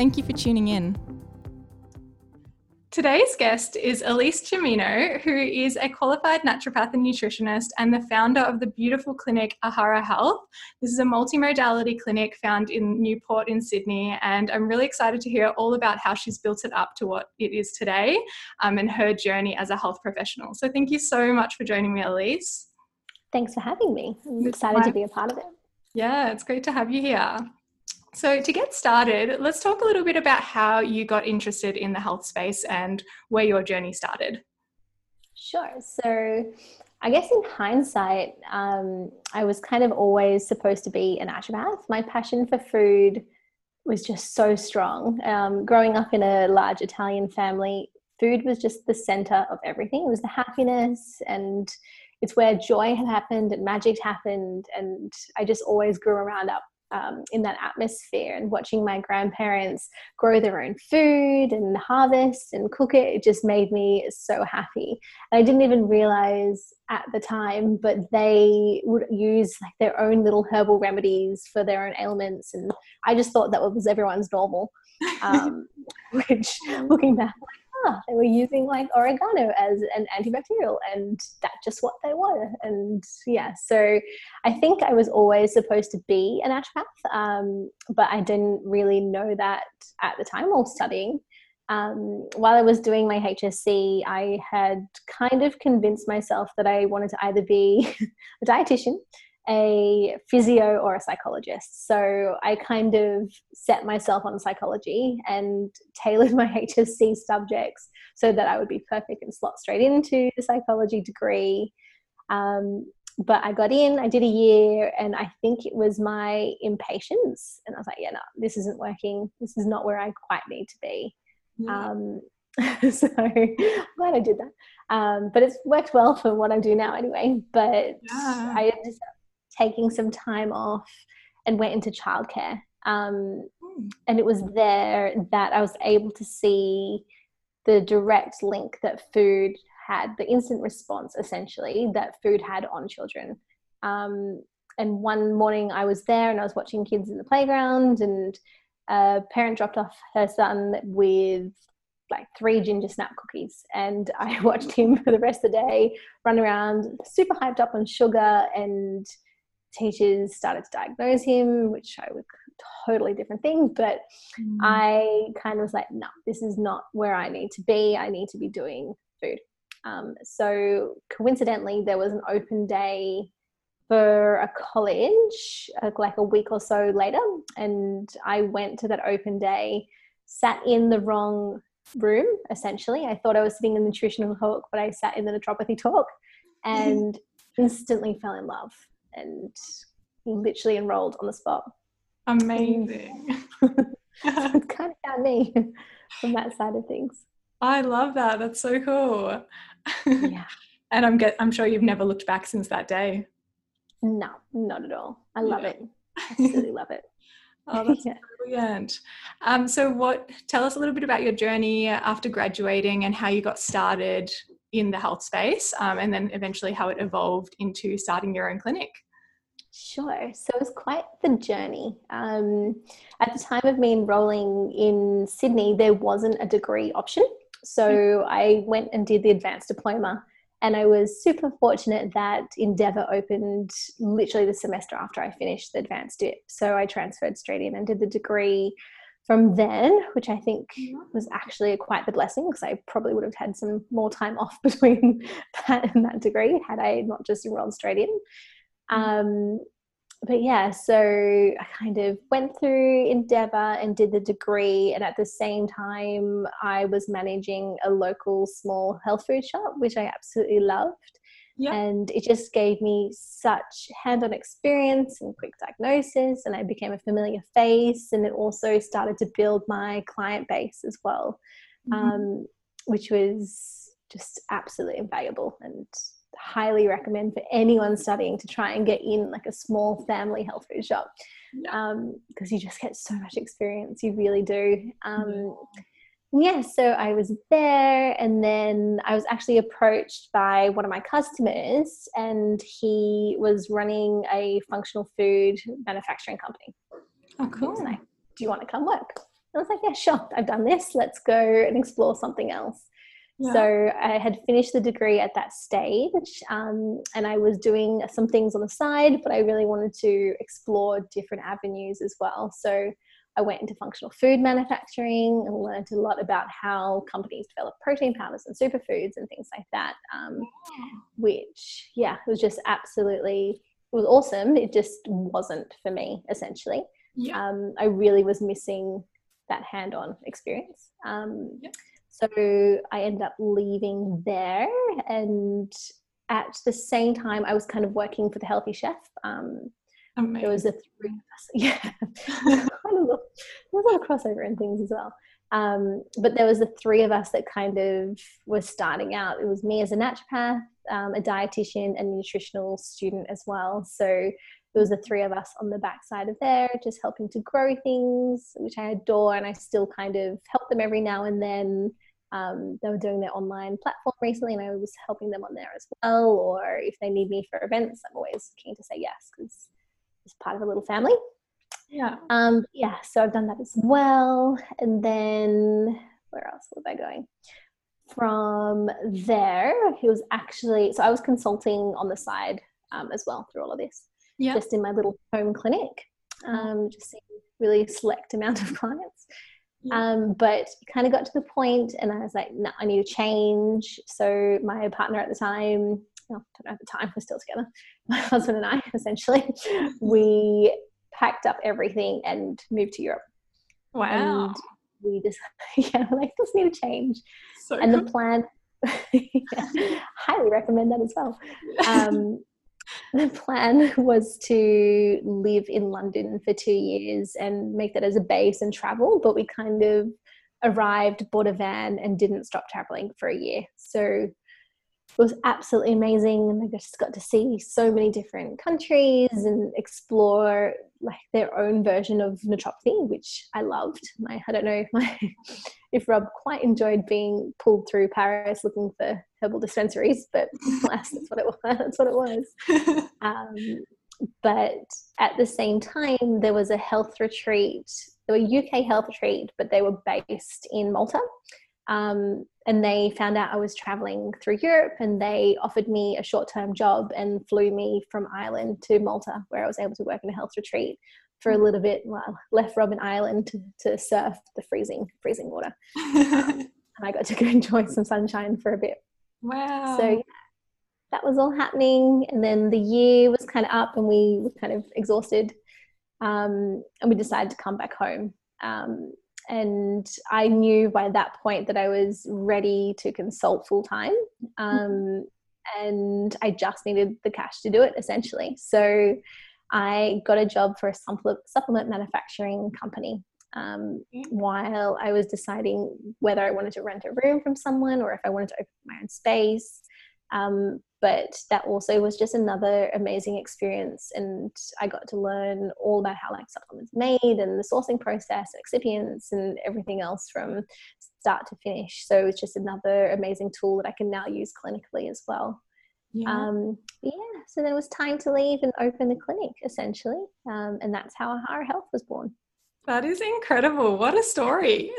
Thank you for tuning in. Today's guest is Elise Cimino, who is a qualified naturopath and nutritionist and the founder of the beautiful clinic Ahara Health. This is a multimodality clinic found in Newport in Sydney, and I'm really excited to hear all about how she's built it up to what it is today um, and her journey as a health professional. So, thank you so much for joining me, Elise. Thanks for having me. I'm excited to be a part of it. Yeah, it's great to have you here. So, to get started, let's talk a little bit about how you got interested in the health space and where your journey started. Sure. So, I guess in hindsight, um, I was kind of always supposed to be an naturopath. My passion for food was just so strong. Um, growing up in a large Italian family, food was just the center of everything. It was the happiness and it's where joy had happened and magic happened. And I just always grew around up um, in that atmosphere and watching my grandparents grow their own food and harvest and cook it, it just made me so happy. And I didn't even realize at the time, but they would use like their own little herbal remedies for their own ailments. And I just thought that was everyone's normal. Um, which looking back, ah, they were using like oregano as an antibacterial, and that's just what they were. And yeah, so I think I was always supposed to be an naturopath, um, but I didn't really know that at the time while studying. Um, while I was doing my HSC, I had kind of convinced myself that I wanted to either be a dietitian a physio or a psychologist. So I kind of set myself on psychology and tailored my HSC subjects so that I would be perfect and slot straight into the psychology degree. Um, but I got in, I did a year, and I think it was my impatience. And I was like, yeah, no, this isn't working. This is not where I quite need to be. Yeah. Um, so I'm glad I did that. Um, but it's worked well for what I do now anyway. But yeah. I up taking some time off and went into childcare. Um, hmm. and it was there that I was able to see the direct link that food had, the instant response essentially that food had on children. Um, and one morning I was there and I was watching kids in the playground, and a parent dropped off her son with like three ginger snap cookies. And I watched him for the rest of the day run around, super hyped up on sugar and teachers started to diagnose him, which I would totally different thing. But mm. I kind of was like, no, this is not where I need to be. I need to be doing food. Um, so coincidentally, there was an open day for a college uh, like a week or so later, and I went to that open day, sat in the wrong room essentially. I thought I was sitting in the nutritional talk, but I sat in the naturopathy talk and instantly fell in love and literally enrolled on the spot. Amazing. it's kind of found me from that side of things. I love that. That's so cool. Yeah. and I'm get I'm sure you've never looked back since that day. No, not at all. I love yeah. it. Absolutely love it. Oh, that's yeah. brilliant. Um, so, what? Tell us a little bit about your journey after graduating and how you got started in the health space, um, and then eventually how it evolved into starting your own clinic. Sure. So it was quite the journey. Um, at the time of me enrolling in Sydney, there wasn't a degree option. So I went and did the advanced diploma. And I was super fortunate that Endeavour opened literally the semester after I finished the advanced dip. So I transferred straight in and did the degree from then, which I think was actually quite the blessing because I probably would have had some more time off between that and that degree had I not just enrolled straight in. Mm. Um, but yeah, so I kind of went through Endeavour and did the degree, and at the same time, I was managing a local small health food shop, which I absolutely loved. Yeah. And it just gave me such hand on experience and quick diagnosis, and I became a familiar face. And it also started to build my client base as well, mm-hmm. um, which was just absolutely invaluable and highly recommend for anyone studying to try and get in like a small family health food shop because um, you just get so much experience. You really do. Um, yeah, so I was there, and then I was actually approached by one of my customers, and he was running a functional food manufacturing company. Oh, cool. Like, Do you want to come work? I was like, yeah, sure. I've done this. Let's go and explore something else. Yeah. So I had finished the degree at that stage, um, and I was doing some things on the side, but I really wanted to explore different avenues as well. So I went into functional food manufacturing and learned a lot about how companies develop protein powders and superfoods and things like that. Um, which, yeah, it was just absolutely it was awesome. It just wasn't for me, essentially. Yeah. Um, I really was missing that hand-on experience. Um, yeah. So I ended up leaving there, and at the same time, I was kind of working for the Healthy Chef. Um, there was a three of us. Yeah, there's a lot of crossover and things as well. Um, but there was the three of us that kind of was starting out. It was me as a naturopath, um, a dietitian, and nutritional student as well. So there was the three of us on the backside of there, just helping to grow things, which I adore, and I still kind of help them every now and then. Um, they were doing their online platform recently, and I was helping them on there as well. Or if they need me for events, I'm always keen to say yes because it's part of a little family. Yeah. Um, yeah, so I've done that as well. And then where else was I going? From there, he was actually, so I was consulting on the side um, as well through all of this, yeah. just in my little home clinic, mm. um, just seeing really select amount of clients. Yeah. Um, but it kind of got to the point and I was like, no, I need to change. So my partner at the time, well, don't know at the time, we're still together, my husband and I, essentially, we packed up everything and moved to Europe. Wow. And we just, yeah, like, this need to change. So and cool. the plan, yeah, highly recommend that as well. Um, the plan was to live in London for two years and make that as a base and travel, but we kind of arrived, bought a van, and didn't stop traveling for a year. So it was absolutely amazing and I just got to see so many different countries and explore like their own version of naturopathy which I loved. My I don't know if my if Rob quite enjoyed being pulled through Paris looking for herbal dispensaries but alas that's what it was that's what it was. Um, but at the same time there was a health retreat there were UK health retreat but they were based in Malta um, and they found out I was traveling through Europe and they offered me a short term job and flew me from Ireland to Malta, where I was able to work in a health retreat for a mm. little bit while left Rob in Ireland to, to surf the freezing, freezing water. um, and I got to go enjoy some sunshine for a bit. Wow. So yeah, that was all happening. And then the year was kind of up and we were kind of exhausted. Um, and we decided to come back home. Um, and I knew by that point that I was ready to consult full time. Um, and I just needed the cash to do it essentially. So I got a job for a supplement manufacturing company um, while I was deciding whether I wanted to rent a room from someone or if I wanted to open my own space. Um, but that also was just another amazing experience and i got to learn all about how like supplements made and the sourcing process excipients and everything else from start to finish so it's just another amazing tool that i can now use clinically as well yeah. Um, yeah so then it was time to leave and open the clinic essentially um, and that's how Ahara Health was born that is incredible. What a story.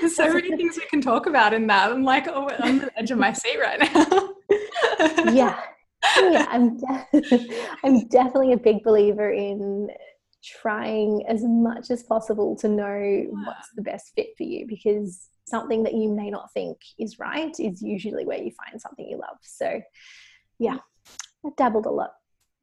There's so many things we can talk about in that. I'm like, oh, I'm on the edge of my seat right now yeah yeah I'm, de- I'm definitely a big believer in trying as much as possible to know what's the best fit for you because something that you may not think is right is usually where you find something you love so yeah i dabbled a lot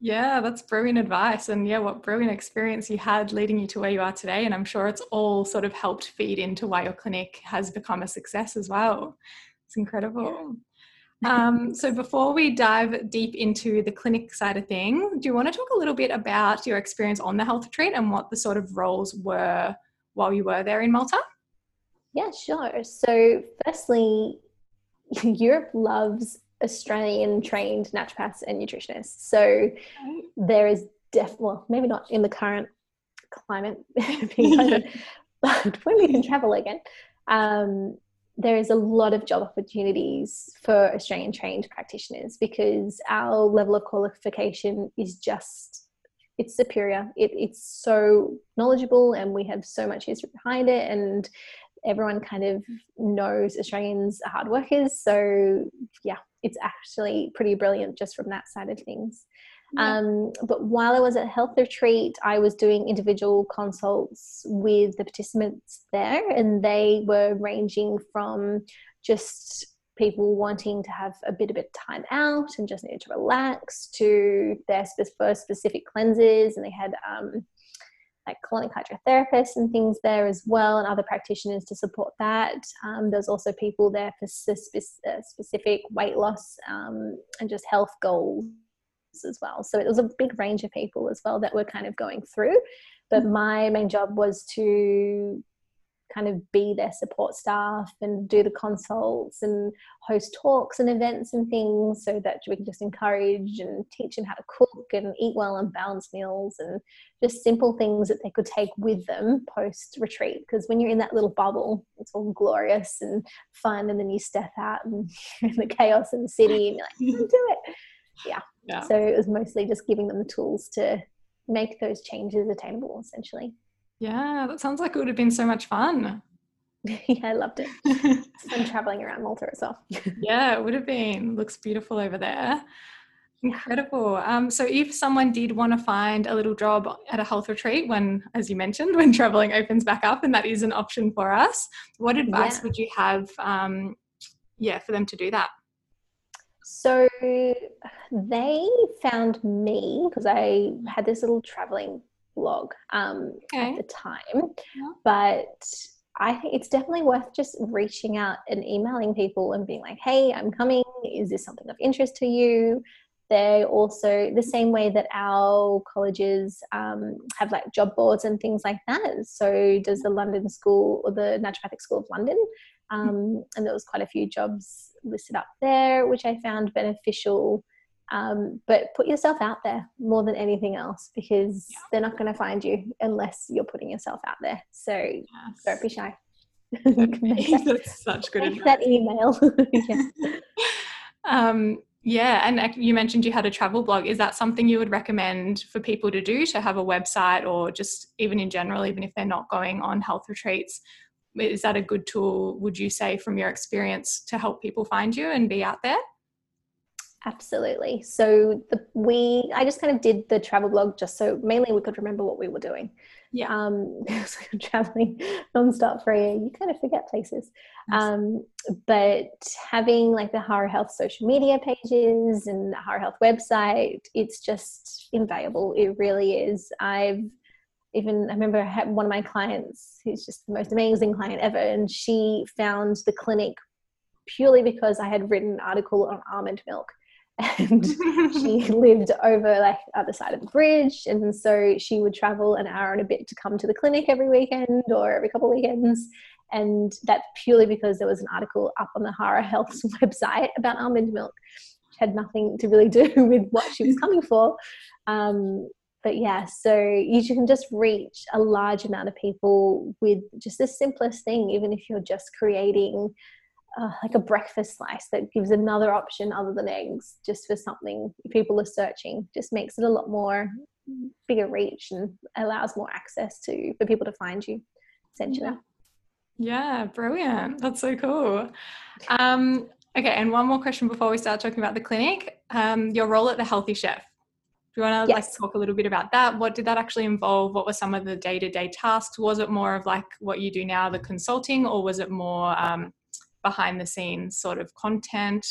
yeah, that's brilliant advice. And yeah, what brilliant experience you had leading you to where you are today. And I'm sure it's all sort of helped feed into why your clinic has become a success as well. It's incredible. Um, so before we dive deep into the clinic side of things, do you want to talk a little bit about your experience on the health retreat and what the sort of roles were while you were there in Malta? Yeah, sure. So, firstly, Europe loves Australian trained naturopaths and nutritionists. So, there is definitely, well, maybe not in the current climate, but when we can travel again, um, there is a lot of job opportunities for Australian trained practitioners because our level of qualification is just it's superior. It, it's so knowledgeable and we have so much history behind it and everyone kind of knows Australians are hard workers. So yeah, it's actually pretty brilliant just from that side of things. Um, but while I was at health retreat, I was doing individual consults with the participants there, and they were ranging from just people wanting to have a bit of a time out and just needed to relax to their first specific cleanses, and they had um, like colonic hydrotherapists and things there as well, and other practitioners to support that. Um, there's also people there for uh, specific weight loss um, and just health goals as well. So it was a big range of people as well that were kind of going through. But mm-hmm. my main job was to kind of be their support staff and do the consults and host talks and events and things so that we can just encourage and teach them how to cook and eat well and balance meals and just simple things that they could take with them post retreat because when you're in that little bubble it's all glorious and fun and then you step out and in the chaos in the city and you're like do it yeah yeah. So it was mostly just giving them the tools to make those changes attainable, essentially. Yeah, that sounds like it would have been so much fun. yeah, I loved it. I'm traveling around Malta itself. yeah, it would have been. Looks beautiful over there. Incredible. Um, so, if someone did want to find a little job at a health retreat, when, as you mentioned, when traveling opens back up, and that is an option for us, what advice yeah. would you have? Um, yeah, for them to do that. So they found me because I had this little traveling blog um, okay. at the time, yeah. but I think it's definitely worth just reaching out and emailing people and being like, "Hey, I'm coming. Is this something of interest to you?" They also the same way that our colleges um, have like job boards and things like that. So does the London School or the Naturopathic School of London, um, and there was quite a few jobs listed up there, which I found beneficial. Um, but put yourself out there more than anything else because yeah. they're not going to find you unless you're putting yourself out there. So yes. don't be shy. That's such good advice. That email. yeah. Um, yeah, and you mentioned you had a travel blog. Is that something you would recommend for people to do to have a website or just even in general, even if they're not going on health retreats? Is that a good tool would you say from your experience to help people find you and be out there? Absolutely. So the, we i just kind of did the travel blog just so mainly we could remember what we were doing. Yeah. Um so traveling nonstop for a year. You kind of forget places. Um but having like the Ahara Health social media pages and the Ahara Health website it's just invaluable. It really is. I've even I remember I one of my clients who's just the most amazing client ever, and she found the clinic purely because I had written an article on almond milk. And she lived over like other side of the bridge, and so she would travel an hour and a bit to come to the clinic every weekend or every couple of weekends. And that's purely because there was an article up on the Ahara Health's website about almond milk, which had nothing to really do with what she was coming for. Um, but yeah, so you can just reach a large amount of people with just the simplest thing, even if you're just creating uh, like a breakfast slice that gives another option other than eggs, just for something people are searching, just makes it a lot more bigger reach and allows more access to for people to find you, essentially. Yeah, yeah brilliant. That's so cool. Um, okay, and one more question before we start talking about the clinic. Um, your role at the Healthy Chef. Do you want to yes. like talk a little bit about that? What did that actually involve? What were some of the day to day tasks? Was it more of like what you do now, the consulting, or was it more um, behind the scenes sort of content?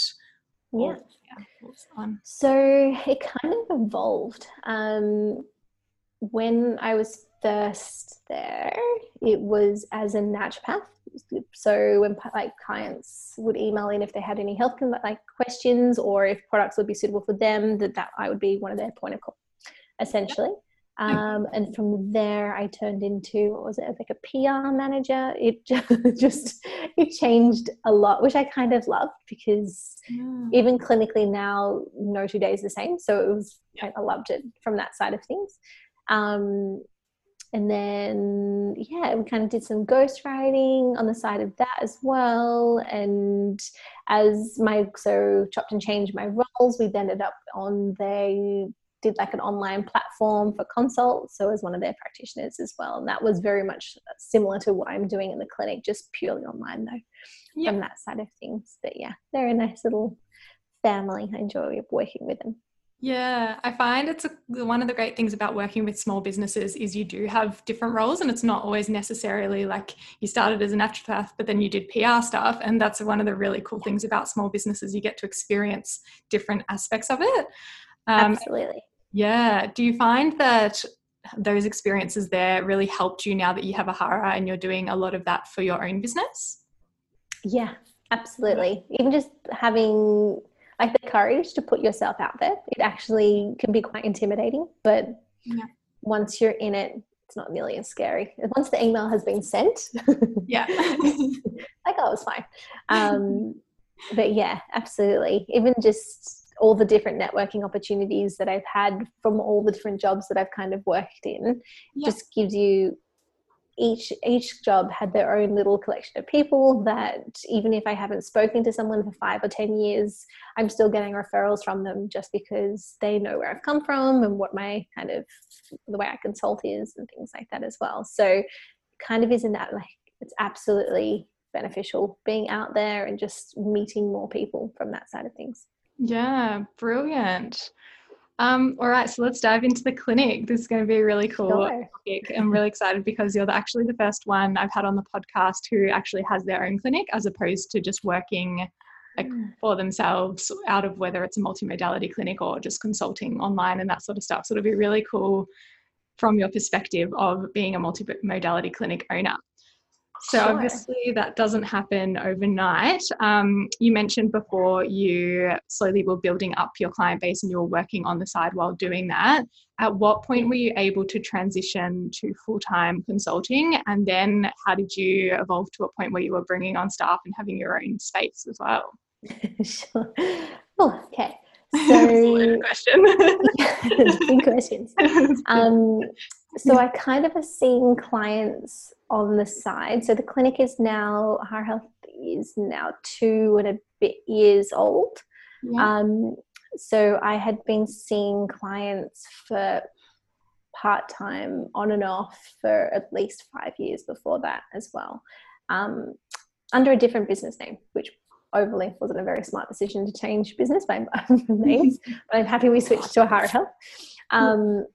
Or, yeah. yeah so it kind of evolved. Um, when I was first there, it was as a naturopath. So when like clients would email in if they had any health like questions or if products would be suitable for them, that that I would be one of their point of call, essentially. Um, and from there, I turned into what was it like a PR manager? It just it changed a lot, which I kind of loved because yeah. even clinically now, no two days the same. So it was yeah. I loved it from that side of things. Um, and then yeah we kind of did some ghostwriting on the side of that as well. And as my so chopped and changed my roles we ended up on they did like an online platform for consults so as one of their practitioners as well. And that was very much similar to what i'm doing in the clinic just purely online though yep. from that side of things. But yeah they're a nice little family. I enjoy working with them yeah, I find it's a, one of the great things about working with small businesses is you do have different roles, and it's not always necessarily like you started as a naturopath, but then you did PR stuff, and that's one of the really cool things about small businesses. You get to experience different aspects of it. Um, Absolutely. Yeah. Do you find that those experiences there really helped you now that you have Ahara and you're doing a lot of that for your own business? Yeah, absolutely. Even just having like the courage to put yourself out there. It actually can be quite intimidating, but yeah. once you're in it, it's not nearly as scary. Once the email has been sent, yeah, like oh, it's fine. Um, but yeah, absolutely. Even just all the different networking opportunities that I've had from all the different jobs that I've kind of worked in yeah. just gives you each each job had their own little collection of people that even if I haven't spoken to someone for five or ten years, I'm still getting referrals from them just because they know where I've come from and what my kind of the way I consult is and things like that as well. So kind of isn't that like it's absolutely beneficial being out there and just meeting more people from that side of things. Yeah, brilliant. Um, all right, so let's dive into the clinic. This is going to be a really cool sure. topic. I'm really excited because you're actually the first one I've had on the podcast who actually has their own clinic as opposed to just working like hmm. for themselves out of whether it's a multimodality clinic or just consulting online and that sort of stuff. So it'll be really cool from your perspective of being a multimodality clinic owner. So sure. obviously that doesn't happen overnight. Um, you mentioned before you slowly were building up your client base and you were working on the side while doing that. At what point were you able to transition to full time consulting? And then how did you evolve to a point where you were bringing on staff and having your own space as well? sure. Oh, okay. So, question. big questions. Um, so I kind of are seeing clients on the side. So the clinic is now, Ahara Health is now two and a bit years old. Yeah. Um, so I had been seeing clients for part time on and off for at least five years before that as well, um, under a different business name, which overly wasn't a very smart decision to change business by names, but I'm happy we switched to Ahara Health. Um,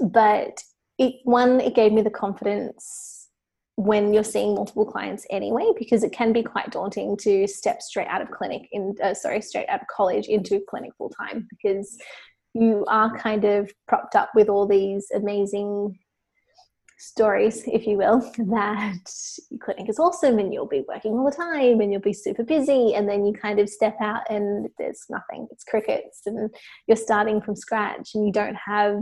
but it one, it gave me the confidence when you're seeing multiple clients anyway because it can be quite daunting to step straight out of clinic in uh, sorry straight out of college into clinic full time because you are kind of propped up with all these amazing stories if you will that clinic is awesome and you'll be working all the time and you'll be super busy and then you kind of step out and there's nothing. It's crickets and you're starting from scratch and you don't have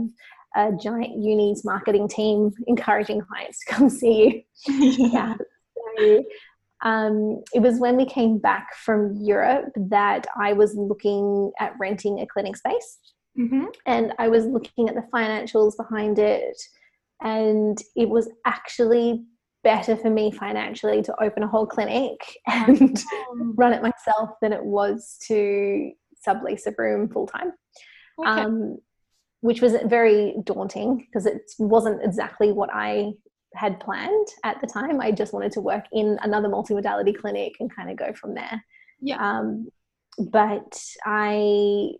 a giant uni's marketing team encouraging clients to come see you. yeah. So, um, it was when we came back from Europe that I was looking at renting a clinic space. Mm-hmm. And I was looking at the financials behind it. And it was actually better for me financially to open a whole clinic and run it myself than it was to sublease a room full time. Okay. Um, which was very daunting because it wasn't exactly what I had planned at the time. I just wanted to work in another multimodality clinic and kind of go from there. Yeah. Um, but I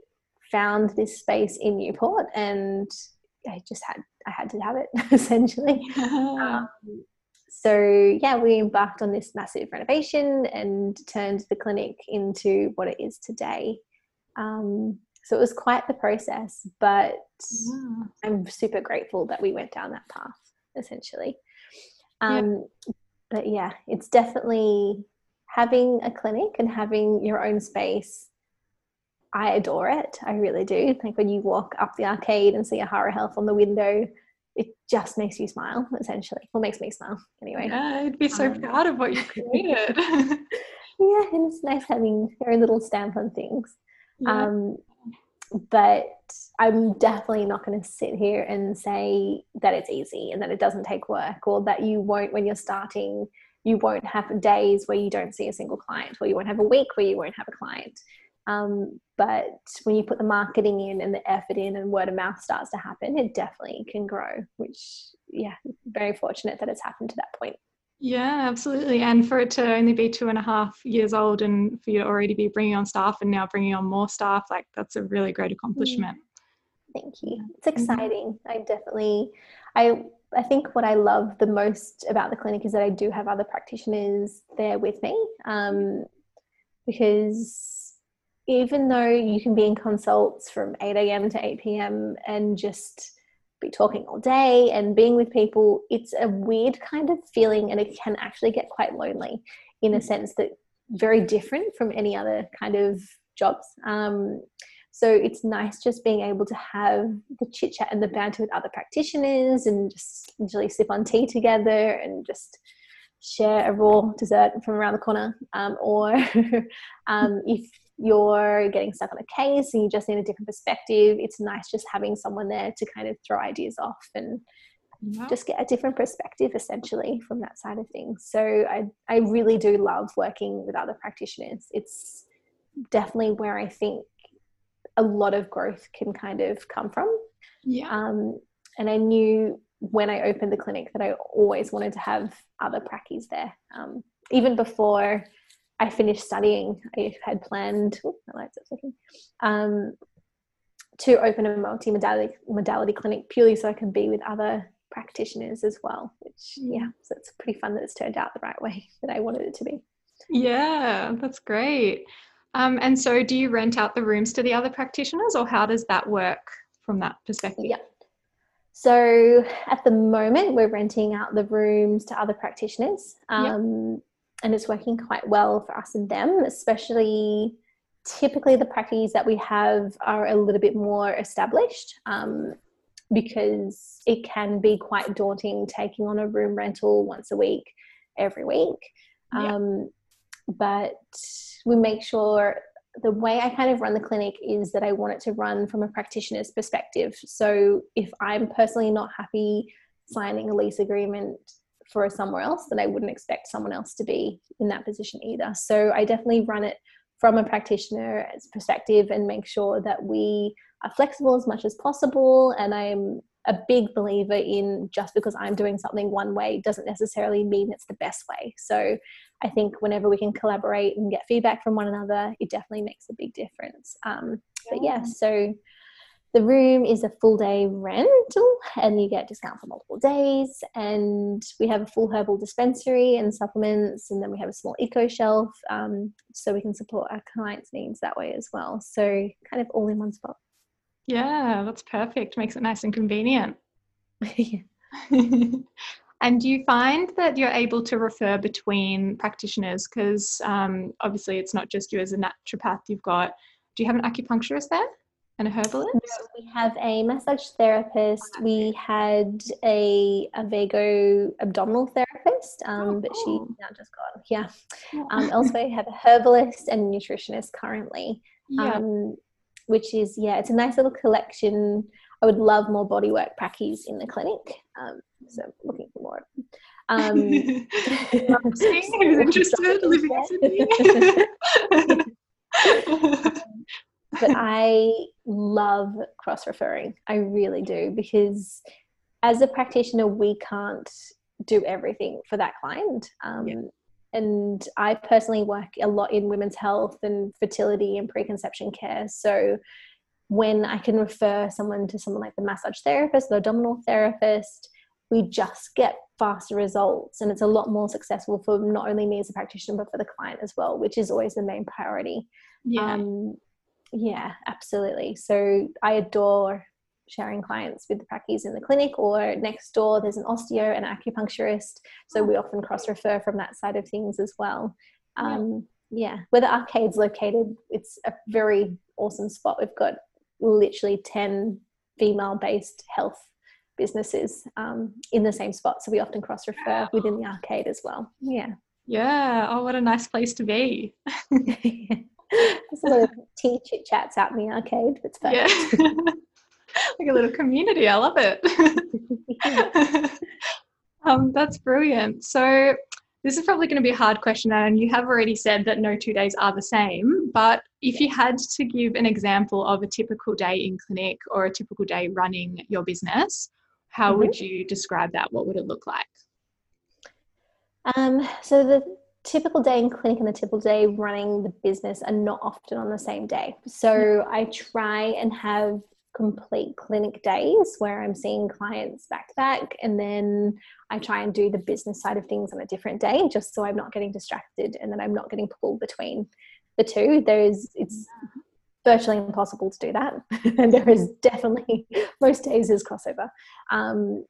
found this space in Newport and I just had I had to have it essentially. Um, so yeah, we embarked on this massive renovation and turned the clinic into what it is today. Um, so it was quite the process, but yeah. I'm super grateful that we went down that path essentially. Um, yeah. But yeah, it's definitely having a clinic and having your own space. I adore it. I really do. Like when you walk up the arcade and see a Ahara Health on the window, it just makes you smile, essentially. Well, makes me smile anyway. Yeah, I'd be so um, proud of what you created. yeah, and it's nice having your little stamp on things. Yeah. Um, but I'm definitely not going to sit here and say that it's easy and that it doesn't take work or that you won't, when you're starting, you won't have days where you don't see a single client or you won't have a week where you won't have a client. Um, but when you put the marketing in and the effort in and word of mouth starts to happen, it definitely can grow, which, yeah, very fortunate that it's happened to that point. Yeah, absolutely. And for it to only be two and a half years old and for you to already be bringing on staff and now bringing on more staff, like that's a really great accomplishment. Thank you. It's exciting. I definitely, I, I think what I love the most about the clinic is that I do have other practitioners there with me. Um, because even though you can be in consults from 8 a.m. to 8 p.m. and just be talking all day and being with people, it's a weird kind of feeling and it can actually get quite lonely in a mm. sense that very different from any other kind of jobs. Um, so it's nice just being able to have the chit chat and the banter with other practitioners and just usually sip on tea together and just share a raw dessert from around the corner. Um, or um, if you're getting stuck on a case and you just need a different perspective, it's nice just having someone there to kind of throw ideas off and just get a different perspective essentially from that side of things. So I, I really do love working with other practitioners. It's definitely where I think a lot of growth can kind of come from. Yeah. Um, and I knew when I opened the clinic that I always wanted to have other prackies there. Um, even before I finished studying, I had planned, my lights are um, to open a multi-modality modality clinic purely so I can be with other practitioners as well, which, yeah, so it's pretty fun that it's turned out the right way that I wanted it to be. Yeah, that's great. Um, and so, do you rent out the rooms to the other practitioners, or how does that work from that perspective? Yeah. So, at the moment, we're renting out the rooms to other practitioners. Um, yep and it's working quite well for us and them, especially typically the practices that we have are a little bit more established um, because it can be quite daunting taking on a room rental once a week, every week. Yeah. Um, but we make sure the way I kind of run the clinic is that I want it to run from a practitioner's perspective. So if I'm personally not happy signing a lease agreement for somewhere else, that I wouldn't expect someone else to be in that position either. So I definitely run it from a practitioner's perspective and make sure that we are flexible as much as possible. And I'm a big believer in just because I'm doing something one way doesn't necessarily mean it's the best way. So I think whenever we can collaborate and get feedback from one another, it definitely makes a big difference. Um, but yeah, so the room is a full day rental and you get discount for multiple days. And we have a full herbal dispensary and supplements. And then we have a small eco shelf um, so we can support our clients' needs that way as well. So, kind of all in one spot. Yeah, that's perfect. Makes it nice and convenient. and do you find that you're able to refer between practitioners? Because um, obviously, it's not just you as a naturopath, you've got, do you have an acupuncturist there? And a herbalist? No, we have a massage therapist. We had a, Arvigo abdominal therapist, um, oh, but she's now just gone. Yeah. Um, elsewhere, we have a herbalist and nutritionist currently, yeah. um, which is, yeah, it's a nice little collection. I would love more bodywork prackies in the clinic. Um, so I'm looking for more. Um, who's interested living in Sydney. but I love cross referring. I really do because as a practitioner, we can't do everything for that client. Um, yeah. And I personally work a lot in women's health and fertility and preconception care. So when I can refer someone to someone like the massage therapist, the abdominal therapist, we just get faster results and it's a lot more successful for not only me as a practitioner but for the client as well which is always the main priority yeah. Um, yeah, absolutely. So I adore sharing clients with the practice in the clinic or next door there's an osteo and acupuncturist. So we often cross refer from that side of things as well. Um, yeah where the arcade's located it's a very awesome spot. We've got literally 10 female based health businesses um, in the same spot. So we often cross refer within the arcade as well. Yeah. Yeah. Oh what a nice place to be There's a lot of tea chit chats out in the arcade. That's perfect. Yeah. like a little community. I love it. um, that's brilliant. So, this is probably going to be a hard question, and you have already said that no two days are the same. But if you had to give an example of a typical day in clinic or a typical day running your business, how mm-hmm. would you describe that? What would it look like? Um, so the typical day in clinic and the typical day running the business are not often on the same day. So I try and have complete clinic days where I'm seeing clients back to back, and then I try and do the business side of things on a different day, just so I'm not getting distracted and then I'm not getting pulled between the two. There's it's virtually impossible to do that, and there is definitely most days is crossover. Um,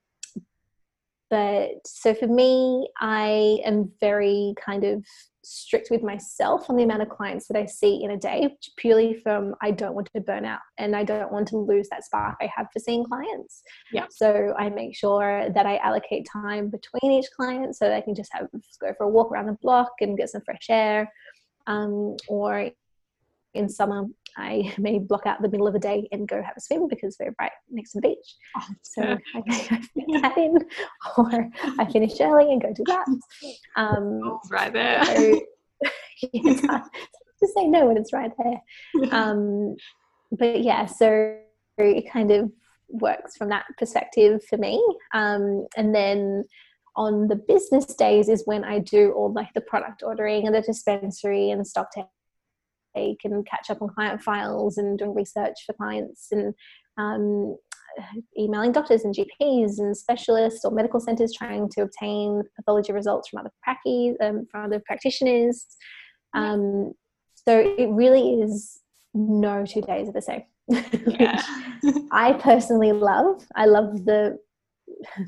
but so for me, I am very kind of strict with myself on the amount of clients that I see in a day, purely from I don't want to burn out and I don't want to lose that spark I have for seeing clients. Yeah. So I make sure that I allocate time between each client so that I can just have go for a walk around the block and get some fresh air. Um, or in summer, I may block out the middle of the day and go have a swim because we're right next to the beach. Oh, so I fit that in, or I finish early and go to that. Um, oh, right there. So, yeah, to say no when it's right there. Um, but yeah, so it kind of works from that perspective for me. Um, and then on the business days is when I do all like the product ordering and the dispensary and stock take and catch up on client files and doing research for clients and um, emailing doctors and GPs and specialists or medical centers trying to obtain pathology results from other practices, um, from other practitioners. Um, so it really is no two days are the same. Yeah. I personally love. I love the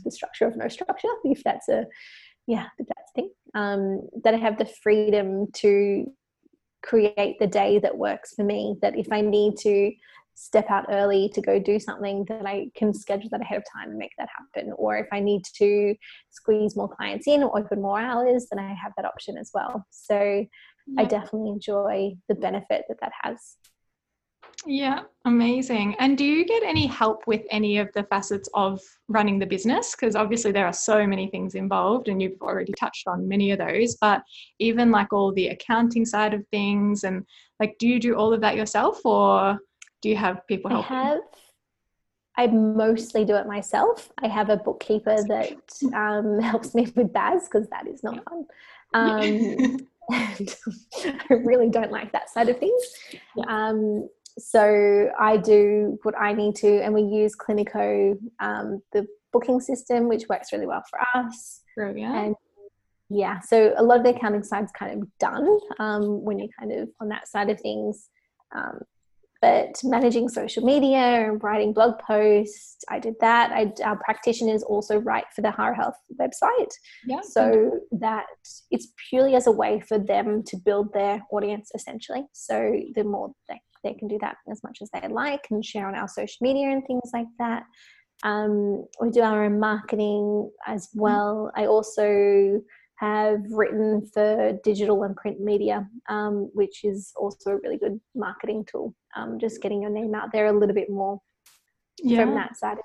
the structure of no structure, if that's a yeah, if that's a thing. Um, that I have the freedom to create the day that works for me. That if I need to step out early to go do something, that I can schedule that ahead of time and make that happen. Or if I need to squeeze more clients in or open more hours, then I have that option as well. So yeah. I definitely enjoy the benefit that that has. Yeah, amazing. And do you get any help with any of the facets of running the business? Because obviously there are so many things involved, and you've already touched on many of those, but even like all the accounting side of things, and like, do you do all of that yourself or do you have people help? I have. I mostly do it myself. I have a bookkeeper that um, helps me with BAS because that is not fun. Um, and I really don't like that side of things. Um, so I do what I need to, and we use Cliniko, um, the booking system, which works really well for us. Brilliant. And yeah, so a lot of the accounting side's kind of done um, when you're kind of on that side of things. Um, but managing social media and writing blog posts, I did that. I, our practitioners also write for the Ahara Health website. Yeah. So that it's purely as a way for them to build their audience essentially. So the more they they can do that as much as they like and share on our social media and things like that. Um, we do our own marketing as mm-hmm. well. I also have written for digital and print media, um, which is also a really good marketing tool. Um, just getting your name out there a little bit more yeah. from that side.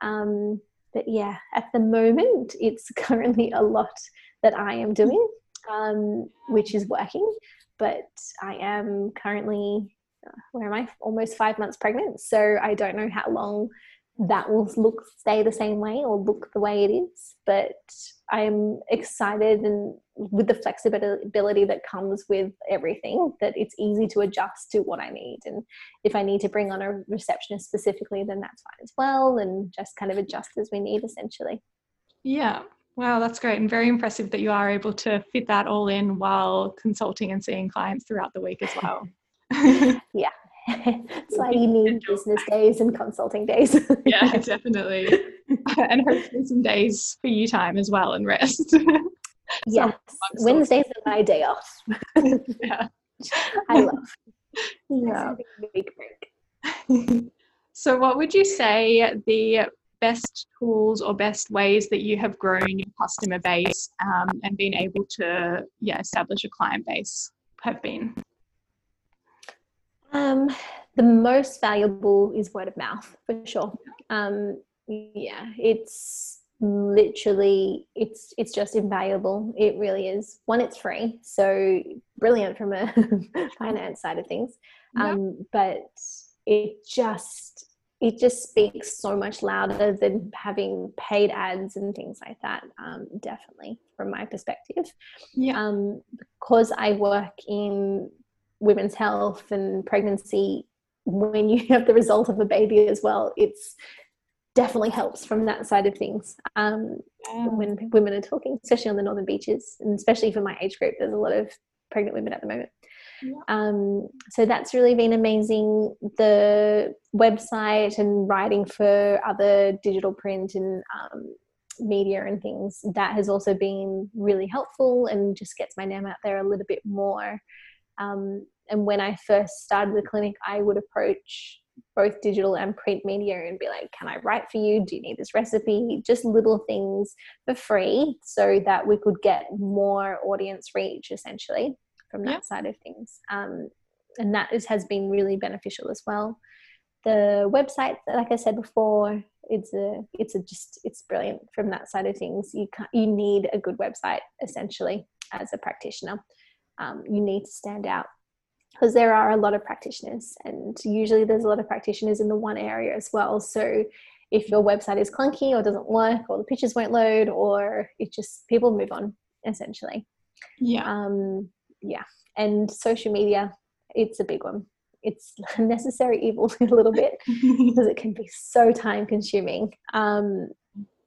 Um, but yeah, at the moment, it's currently a lot that I am doing, um, which is working but I am currently, uh, where am I? Almost five months pregnant. So I don't know how long that will look stay the same way or look the way it is but i'm excited and with the flexibility that comes with everything that it's easy to adjust to what i need and if i need to bring on a receptionist specifically then that's fine as well and just kind of adjust as we need essentially yeah Wow, that's great and very impressive that you are able to fit that all in while consulting and seeing clients throughout the week as well. yeah. it's like you need business days and consulting days. yeah, definitely. and hopefully some days for you time as well and rest. yes. Wednesdays are my day off. yeah. I love. Yeah. Big break. so what would you say the best tools or best ways that you have grown your customer base um, and been able to yeah establish a client base have been? Um, the most valuable is word of mouth for sure. Um, yeah it's literally it's it's just invaluable. It really is. One it's free so brilliant from a finance side of things. Um, but it just it just speaks so much louder than having paid ads and things like that. Um, definitely, from my perspective. Yeah. Um, because I work in women's health and pregnancy, when you have the result of a baby as well, it's definitely helps from that side of things. Um, yeah. When women are talking, especially on the northern beaches, and especially for my age group, there's a lot of pregnant women at the moment. Um, so that's really been amazing. The website and writing for other digital print and um, media and things that has also been really helpful and just gets my name out there a little bit more. Um, and when I first started the clinic, I would approach both digital and print media and be like, Can I write for you? Do you need this recipe? Just little things for free so that we could get more audience reach essentially from that yeah. side of things. Um, and that is, has been really beneficial as well. The website, like I said before, it's a it's a just it's brilliant from that side of things. You can you need a good website essentially as a practitioner. Um, you need to stand out because there are a lot of practitioners, and usually there's a lot of practitioners in the one area as well. So if your website is clunky or doesn't work, or the pictures won't load, or it just people move on essentially. Yeah. Um, yeah. And social media it's a big one. It's necessary evil a little bit because it can be so time consuming. Um,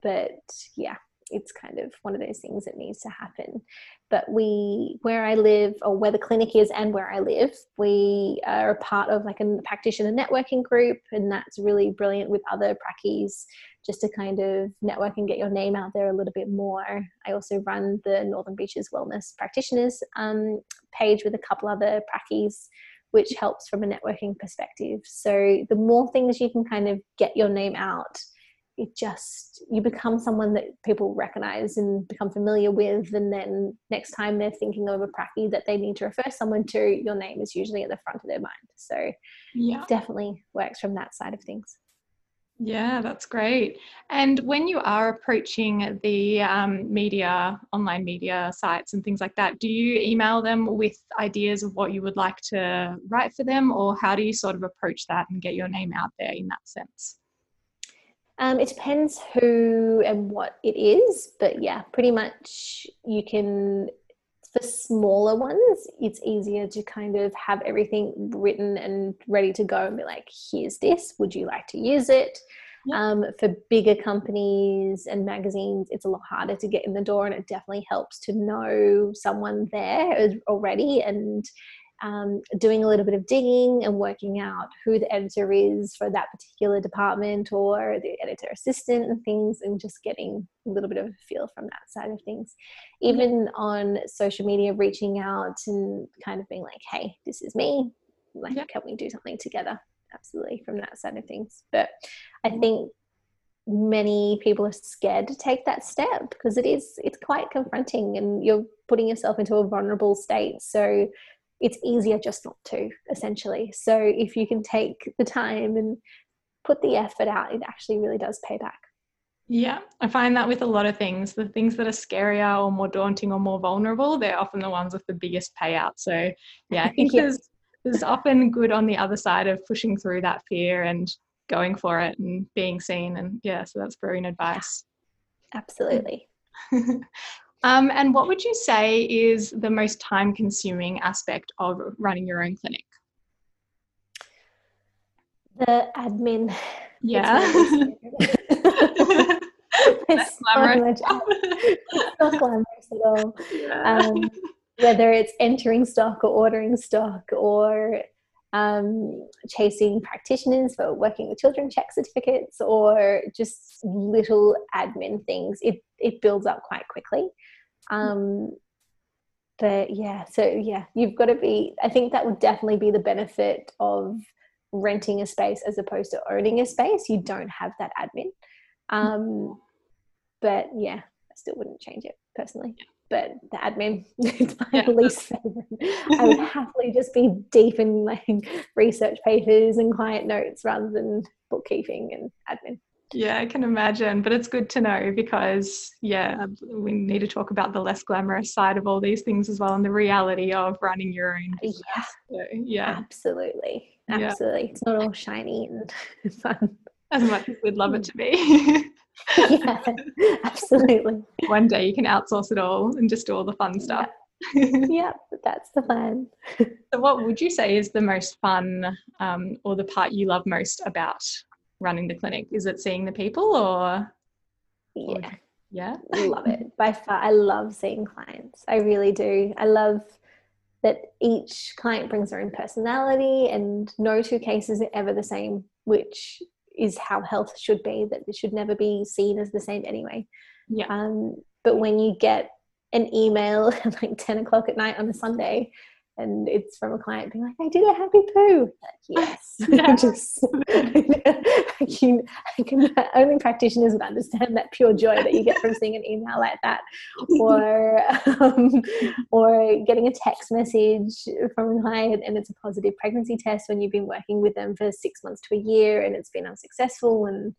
but yeah it's kind of one of those things that needs to happen. But we where i live or where the clinic is and where i live we are a part of like a practitioner networking group and that's really brilliant with other prackies just to kind of network and get your name out there a little bit more. I also run the northern beaches wellness practitioners um, page with a couple other prackies which helps from a networking perspective. So the more things you can kind of get your name out it just you become someone that people recognize and become familiar with and then next time they're thinking of a pracky that they need to refer someone to your name is usually at the front of their mind. So yeah. definitely works from that side of things yeah, that's great. And when you are approaching the um, media, online media sites and things like that, do you email them with ideas of what you would like to write for them, or how do you sort of approach that and get your name out there in that sense? Um, it depends who and what it is, but yeah, pretty much you can. For smaller ones, it's easier to kind of have everything written and ready to go and be like, here's this, would you like to use it? Um, for bigger companies and magazines, it's a lot harder to get in the door, and it definitely helps to know someone there already and um, doing a little bit of digging and working out who the editor is for that particular department or the editor assistant and things, and just getting a little bit of a feel from that side of things. Even on social media, reaching out and kind of being like, hey, this is me. Like, yeah. can we do something together? Absolutely, from that side of things. But I think many people are scared to take that step because it is it's quite confronting and you're putting yourself into a vulnerable state so it's easier just not to essentially. So if you can take the time and put the effort out it actually really does pay back. Yeah i find that with a lot of things the things that are scarier or more daunting or more vulnerable they're often the ones with the biggest payout. So yeah i think there's there's often good on the other side of pushing through that fear and going for it and being seen. And yeah so that's brilliant advice. Absolutely Um, and what would you say is the most time consuming aspect of running your own clinic? The admin. Yeah. it's, so much, it's not glamorous at all. Yeah. Um, whether it's entering stock or ordering stock or um, chasing practitioners for working with children check certificates or just little admin things it, it builds up quite quickly um, but yeah so yeah you've got to be i think that would definitely be the benefit of renting a space as opposed to owning a space you don't have that admin um, but yeah i still wouldn't change it personally but the admin is my yeah. least favorite. I would happily just be deep in like research papers and client notes rather than bookkeeping and admin. Yeah, I can imagine, but it's good to know because yeah, we need to talk about the less glamorous side of all these things as well and the reality of running your own business. Yeah, so, yeah. absolutely, absolutely. Yeah. It's not all shiny and fun as much as we'd love it to be. yeah, absolutely. One day you can outsource it all and just do all the fun stuff. Yeah, yeah that's the plan. so, what would you say is the most fun um, or the part you love most about running the clinic? Is it seeing the people or? Yeah. Yeah. love it. By far, I love seeing clients. I really do. I love that each client brings their own personality and no two cases are ever the same, which is how health should be that it should never be seen as the same anyway yeah um, but when you get an email at like 10 o'clock at night on a sunday and it's from a client being like, I did a happy poo. Like, yes. just, I can, I can, only practitioners would understand that pure joy that you get from seeing an email like that. Or, um, or getting a text message from a client and it's a positive pregnancy test when you've been working with them for six months to a year and it's been unsuccessful and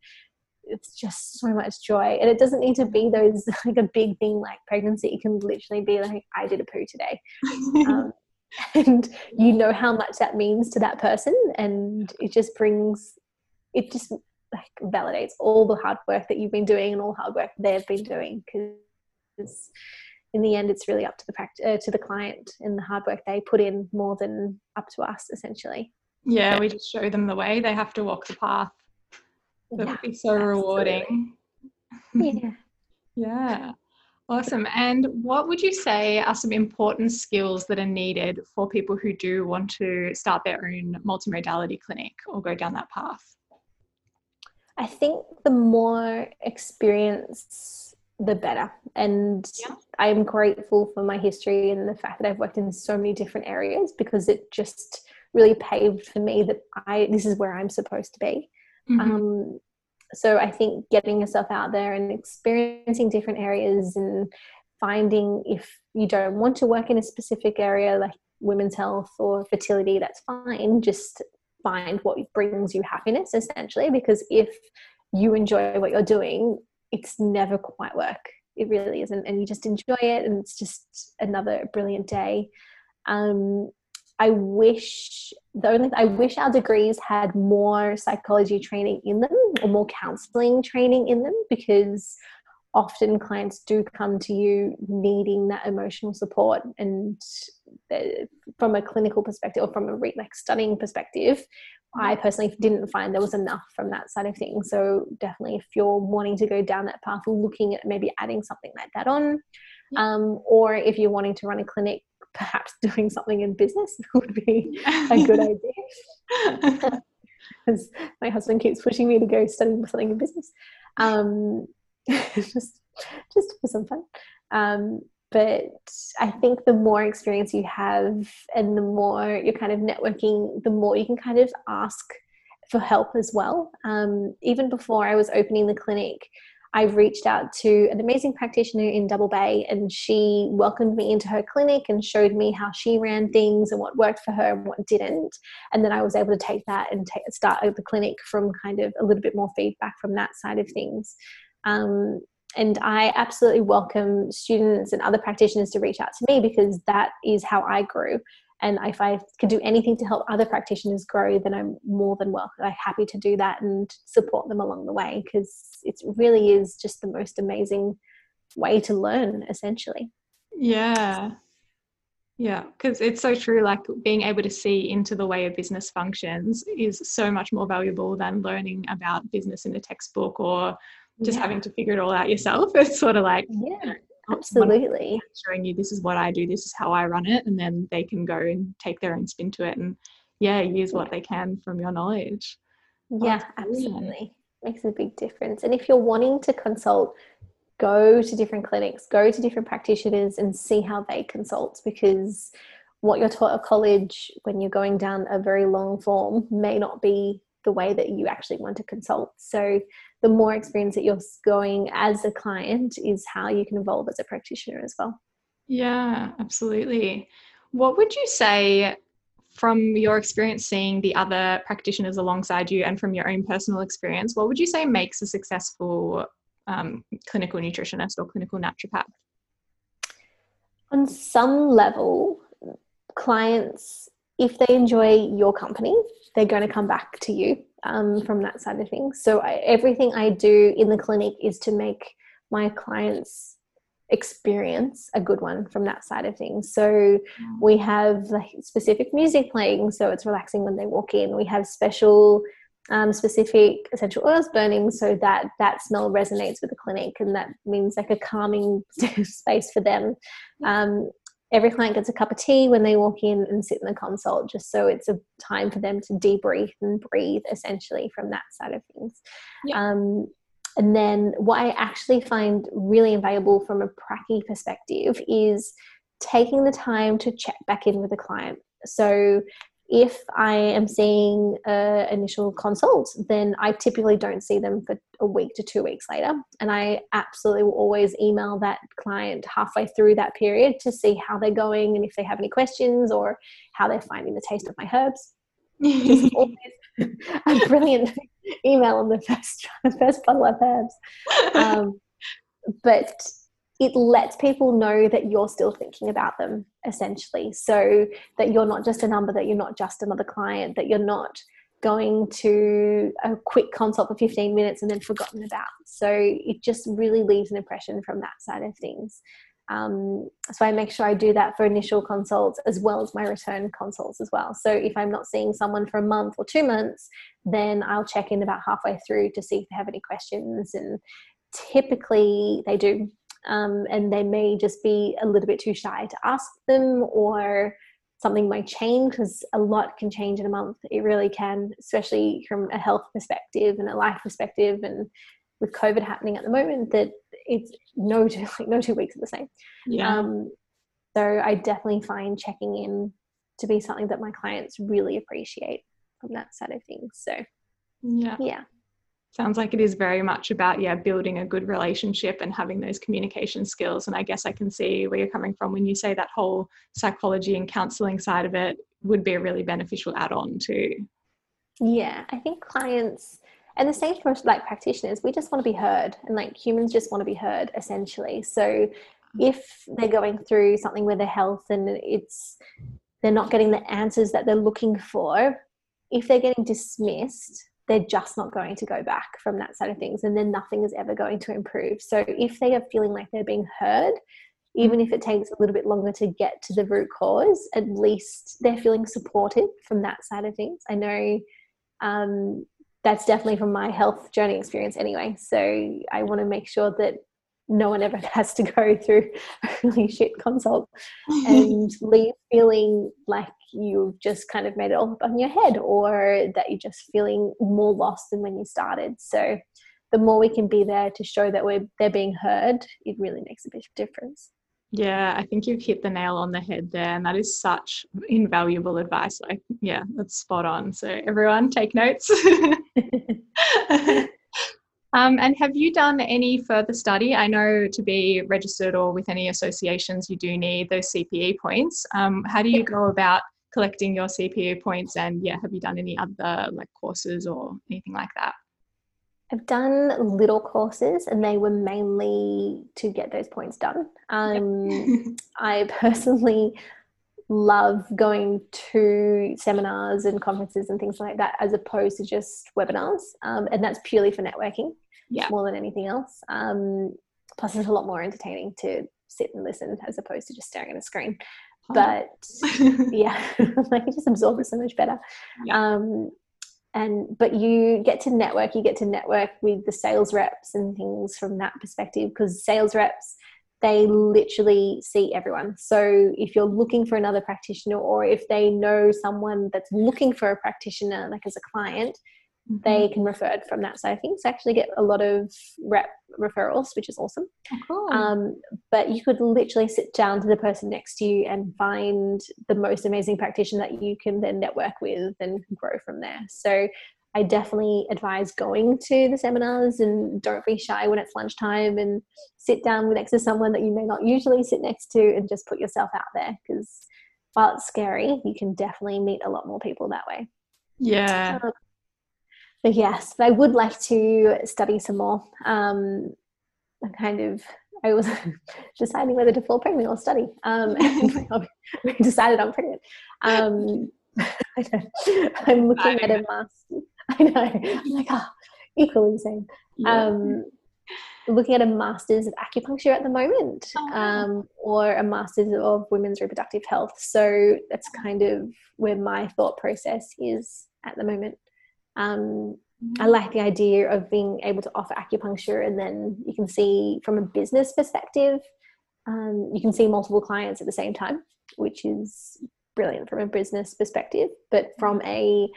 it's just so much joy and it doesn't need to be those like a big thing like pregnancy it can literally be like i did a poo today um, and you know how much that means to that person and it just brings it just like validates all the hard work that you've been doing and all the hard work they've been doing because in the end it's really up to the pract- uh, to the client and the hard work they put in more than up to us essentially. Yeah we just show them the way. They have to walk the path. That yeah, would be so absolutely. rewarding. Yeah. Yeah Awesome. And what would you say are some important skills that are needed for people who do want to start their own multimodality clinic or go down that path? I think the more experience, the better. And yeah. I'm grateful for my history and the fact that I've worked in so many different areas because it just really paved for me that I this is where I'm supposed to be. Mm-hmm. Um, so I think getting yourself out there and experiencing different areas and finding if you don't want to work in a specific area like women's health or fertility, that's fine. Just find what brings you happiness essentially, because if you enjoy what you're doing, it's never quite work. It really isn't. And you just enjoy it and it's just another brilliant day. Um, I wish the only I wish our degrees had more psychology training in them or more counseling training in them because often clients do come to you needing that emotional support and from a clinical perspective or from a re- like studying perspective i personally didn't find there was enough from that side of things. So definitely if you're wanting to go down that path looking at maybe adding something like that on um, or if you're wanting to run a clinic perhaps doing something in business would be a good idea. Because my husband keeps pushing me to go study something in business, um, just just for some fun. Um, but I think the more experience you have, and the more you're kind of networking, the more you can kind of ask for help as well. Um, even before I was opening the clinic, I reached out to an amazing practitioner in Double Bay, and she welcomed me into her clinic and showed me how she ran things and what worked for her and what didn't. And then I was able to take that and take, start the clinic from kind of a little bit more feedback from that side of things. Um, and I absolutely welcome students and other practitioners to reach out to me because that is how I grew and if i can do anything to help other practitioners grow then i'm more than welcome I'm happy to do that and support them along the way because it really is just the most amazing way to learn essentially. Yeah. Yeah because it's so true like being able to see into the way a business functions is so much more valuable than learning about business in a textbook or just yeah. having to figure it all out yourself. It's sort of like yeah absolutely. showing you this is what i do this is how i run it and then they can go and take their own spin to it and yeah use what they can from your knowledge. Yeah oh, absolutely. Makes a big difference. And if you're wanting to consult go to different clinics go to different practitioners and see how they consult because what you're taught at college when you're going down a very long form may not be the way that you actually want to consult. So, the more experience that you're going as a client is how you can evolve as a practitioner as well. Yeah, absolutely. What would you say from your experience seeing the other practitioners alongside you and from your own personal experience, what would you say makes a successful um, clinical nutritionist or clinical naturopath? On some level, clients, if they enjoy your company, they're going to come back to you um, from that side of things. So I, everything I do in the clinic is to make my clients experience a good one from that side of things. So mm. we have specific music playing, so it's relaxing when they walk in. We have special um, specific essential oils burning so that that smell resonates with the clinic and that means like a calming space for them um, every client gets a cup of tea when they walk in and sit in the consult, just so it's a time for them to debrief and breathe essentially from that side of things. Yeah. Um, and then what I actually find really invaluable from a pracky perspective is taking the time to check back in with the client. So if I am seeing an initial consult, then I typically don't see them for a week to two weeks later. And I absolutely will always email that client halfway through that period to see how they're going and if they have any questions or how they're finding the taste of my herbs. always a brilliant email on the first, first bottle of herbs. Um, but it lets people know that you're still thinking about them essentially so that you're not just a number that you're not just another client that you're not going to a quick consult for 15 minutes and then forgotten about so it just really leaves an impression from that side of things um, so I make sure I do that for initial consults as well as my return consults as well. So if I'm not seeing someone for a month or two months, then I'll check in about halfway through to see if they have any questions. And typically they do um, and they may just be a little bit too shy to ask them or something might change because a lot can change in a month. It really can especially from a health perspective and a life perspective and with covid happening at the moment that it's no two like no two weeks are the same. Yeah. Um, so i definitely find checking in to be something that my clients really appreciate from that side of things so yeah. yeah sounds like it is very much about yeah building a good relationship and having those communication skills. And i guess i can see where you're coming from when you say that whole psychology and counseling side of it would be a really beneficial add-on too. Yeah i think clients and the same for like practitioners we just want to be heard and like humans just want to be heard essentially. So if they're going through something with their health and it's they're not getting the answers that they're looking for if they're getting dismissed they're just not going to go back from that side of things and then nothing is ever going to improve. So if they are feeling like they're being heard even if it takes a little bit longer to get to the root cause at least they're feeling supported from that side of things. I know um, that's definitely from my health journey experience anyway. So i want to make sure that no one ever has to go through a really shit consult and leave feeling like you've just kind of made it all up on your head or that you're just feeling more lost than when you started. So the more we can be there to show that we're they're being heard, it really makes a big difference. Yeah, I think you've hit the nail on the head there, and that is such invaluable advice. Like, yeah, that's spot on. So everyone, take notes. Um, and have you done any further study? I know to be registered or with any associations, you do need those CPE points. Um, how do you go about collecting your CPE points? And yeah, have you done any other like courses or anything like that? I've done little courses and they were mainly to get those points done. Um, yep. I personally love going to seminars and conferences and things like that as opposed to just webinars. Um, and that's purely for networking yeah. more than anything else. Um, plus, it's a lot more entertaining to sit and listen as opposed to just staring at a screen. But yeah, like you just absorb it so much better. Yeah. Um, and but you get to network. You get to network with the sales reps and things from that perspective because sales reps they literally see everyone. So if you're looking for another practitioner or if they know someone that's looking for a practitioner, like as a client. They can refer it from that side of things. So actually get a lot of rep referrals, which is awesome. Oh, cool. um, but you could literally sit down to the person next to you and find the most amazing practitioner that you can then network with and grow from there. So I definitely advise going to the seminars and don't be shy when it's lunchtime and sit down next to someone that you may not usually sit next to and just put yourself out there because while it's scary, you can definitely meet a lot more people that way. Yeah. Um, but yes, but I would like to study some more. Um, I kind of I was deciding whether to fall pregnant or study. Um, and decided I'm pregnant. Um, I am looking at a master. I know. I'm like, oh, equally same. Yeah. Um, looking at a master's of acupuncture at the moment, oh. um, or a master's of women's reproductive health. So that's kind of where my thought process is at the moment. Um, I mm-hmm. like the idea of being able to offer acupuncture, and then you can see from a business perspective, um, you can see multiple clients at the same time, which is brilliant from a business perspective. But from a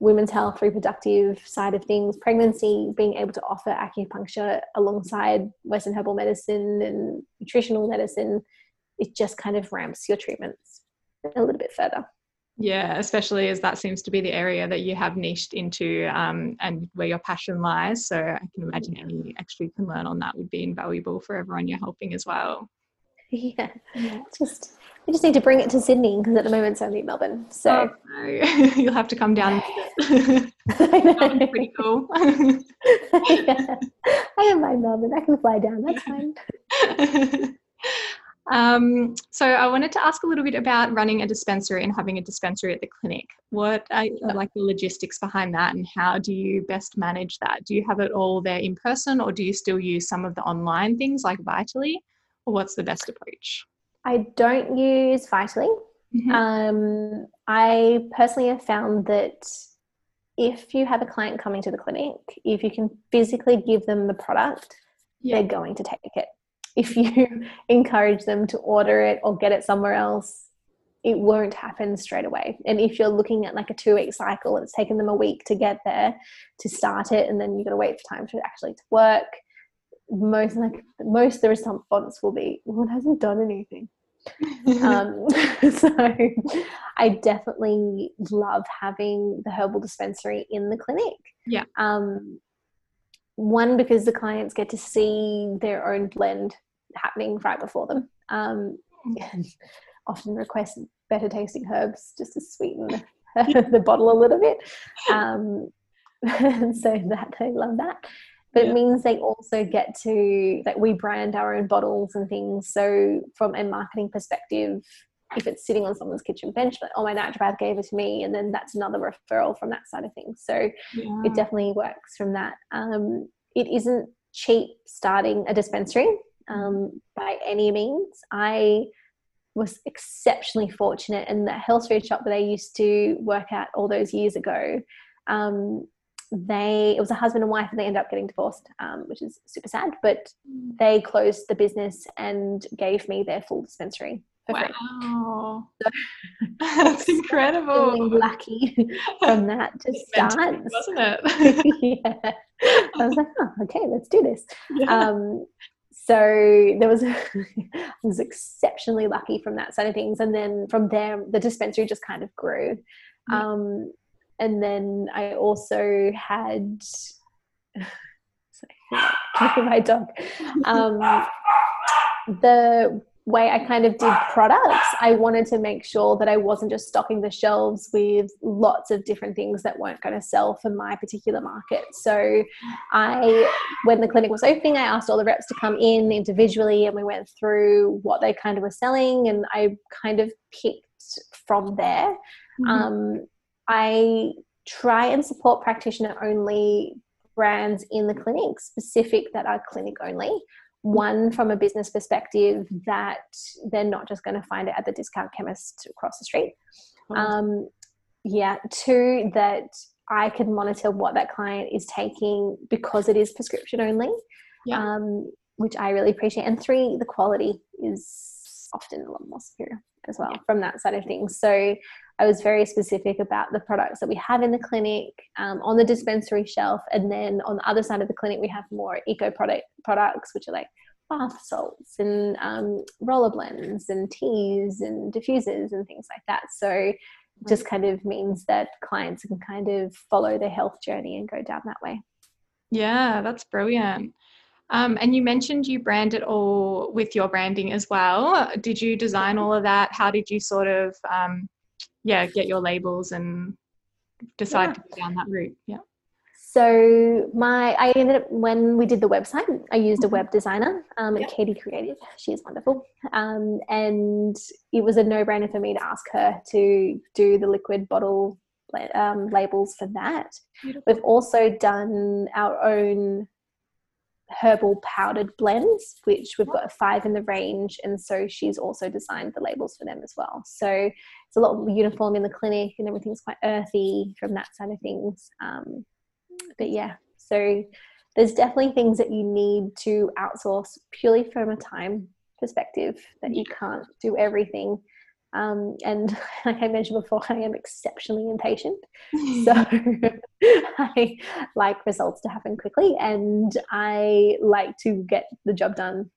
women's health, reproductive side of things, pregnancy, being able to offer acupuncture alongside Western herbal medicine and nutritional medicine, it just kind of ramps your treatments a little bit further. Yeah, especially as that seems to be the area that you have niched into um, and where your passion lies. So I can imagine any extra you can learn on that would be invaluable for everyone you're helping as well. Yeah, just we just need to bring it to Sydney because at the moment it's only Melbourne. So oh, no. you'll have to come down. that pretty cool. yeah. I don't mind Melbourne. I can fly down. That's fine. Um, so I wanted to ask a little bit about running a dispensary and having a dispensary at the clinic. What are like the logistics behind that, and how do you best manage that? Do you have it all there in person, or do you still use some of the online things like Vitaly, or what's the best approach? I don't use Vitaly. Mm-hmm. Um, I personally have found that if you have a client coming to the clinic, if you can physically give them the product, yeah. they're going to take it. If you encourage them to order it or get it somewhere else, it won't happen straight away. And if you're looking at like a two week cycle, it's taken them a week to get there to start it, and then you've got to wait for time to actually to work most like most the response will be well it hasn't done anything. Um, so i definitely love having the herbal dispensary in the clinic. Yeah. Um, one because the clients get to see their own blend happening right before them. Um, often request better tasting herbs just to sweeten the bottle a little bit. Um, so that i love that. But yeah. it means they also get to like we brand our own bottles and things. So from a marketing perspective if it's sitting on someone's kitchen bench like oh my naturopath gave it to me and then that's another referral from that side of things. So yeah. it definitely works from that. Um, it isn't cheap starting a dispensary um, by any means. I was exceptionally fortunate in the health food shop that i used to work at all those years ago. Um, they it was a husband and wife and they ended up getting divorced um, which is super sad but they closed the business and gave me their full dispensary wow. that's incredible. lucky from that to start wasn't it? Yeah. I was like oh okay let's do this. Yeah. um, so there was I was exceptionally lucky from that side of things and then from there the dispensary just kind of grew. Um, and then I also had my dog. Um, the way I kind of did products, I wanted to make sure that I wasn't just stocking the shelves with lots of different things that weren't going to sell for my particular market. So I, when the clinic was opening, I asked all the reps to come in individually and we went through what they kind of were selling and I kind of picked from there. Mm-hmm. Um, I try and support practitioner only brands in the clinic, specific that are clinic only. One from a business perspective that they're not just going to find it at the discount chemist across the street. Um, yeah. Two, that I can monitor what that client is taking because it is prescription only. Yeah. Um, which I really appreciate. And three, the quality is often a lot more superior as well from that side of things. So I was very specific about the products that we have in the clinic um, on the dispensary shelf, and then on the other side of the clinic we have more eco product products, which are like bath salts and um, roller blends and teas and diffusers and things like that. So just kind of means that clients can kind of follow their health journey and go down that way. Yeah, that's brilliant. Um, and you mentioned you brand it all with your branding as well. Did you design all of that? How did you sort of, um, yeah, get your labels and decide yeah. to go down that route? Yeah. So my, I ended up when we did the website, I used a mm-hmm. web designer, um, yep. Katie Creative. She is wonderful, um, and it was a no-brainer for me to ask her to do the liquid bottle um, labels for that. Beautiful. We've also done our own herbal powdered blends, which we've got five in the range. And so she's also designed the labels for them as well. So it's a lot of uniform in the clinic and everything's quite earthy from that side of things. Um, but yeah, so there's definitely things that you need to outsource purely from a time perspective that you can't do everything. Um, and like I mentioned before, I am exceptionally impatient. So I like results to happen quickly and I like to get the job done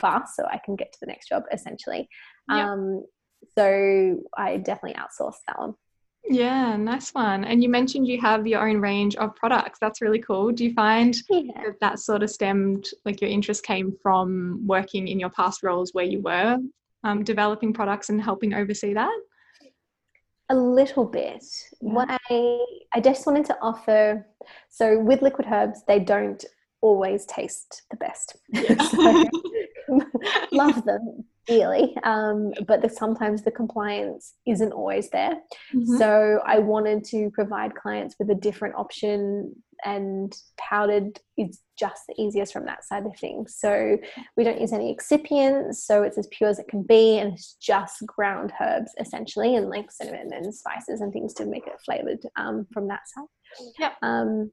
fast so I can get to the next job essentially. Yep. Um, so I definitely outsource that one. Yeah, nice one. And you mentioned you have your own range of products. That's really cool. Do you find yeah. that that sort of stemmed, like your interest came from working in your past roles where you were um, developing products and helping oversee that? A little bit. Yeah. What I I just wanted to offer. So with liquid herbs, they don't always taste the best. So, love them dearly, um, but the, sometimes the compliance isn't always there. Mm-hmm. So I wanted to provide clients with a different option and powdered is just the easiest from that side of things. So we don't use any excipients, so it's as pure as it can be, and it's just ground herbs essentially, and like cinnamon and spices and things to make it flavored um, from that side. Yeah. Um,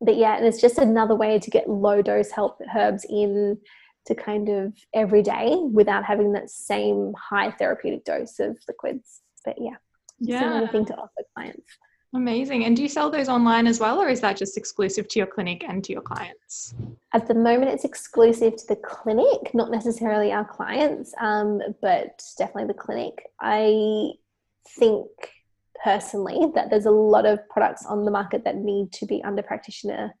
but yeah, and it's just another way to get low dose help herbs in to kind of every day without having that same high therapeutic dose of liquids. But yeah, yeah. it's another thing to offer clients. Amazing. And do you sell those online as well, or is that just exclusive to your clinic and to your clients? At the moment, it's exclusive to the clinic, not necessarily our clients, um, but definitely the clinic. I think personally that there's a lot of products on the market that need to be under practitioner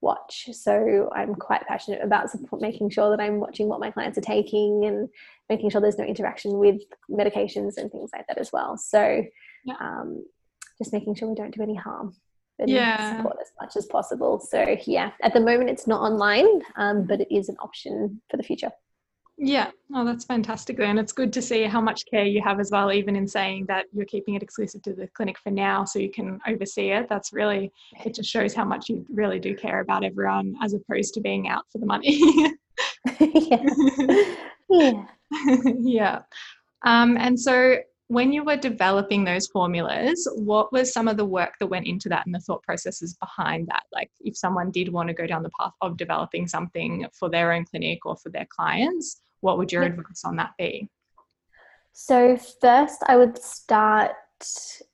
watch. So I'm quite passionate about support, making sure that I'm watching what my clients are taking and making sure there's no interaction with medications and things like that as well. So yeah. um, just making sure we don't do any harm and yeah. support as much as possible. So yeah, at the moment it's not online, um, but it is an option for the future. Yeah, oh, that's fantastic. And it's good to see how much care you have as well, even in saying that you're keeping it exclusive to the clinic for now so you can oversee it. That's really, it just shows how much you really do care about everyone as opposed to being out for the money. yeah. yeah. yeah. Um, and so when you were developing those formulas, what was some of the work that went into that and the thought processes behind that? Like, if someone did want to go down the path of developing something for their own clinic or for their clients, what would your yeah. advice on that be? So, first, I would start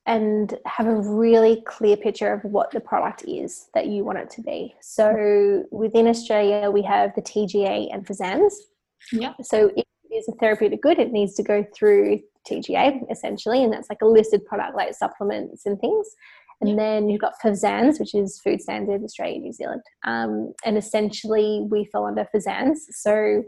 and have a really clear picture of what the product is that you want it to be. So, within Australia, we have the TGA and FSANZ. Yeah. So, if is a therapeutic good, it needs to go through TGA essentially, and that's like a listed product like supplements and things. And yep. then you've got FSANZ, which is Food Standard Australia, New Zealand. Um, and essentially, we fall under FSANZ. So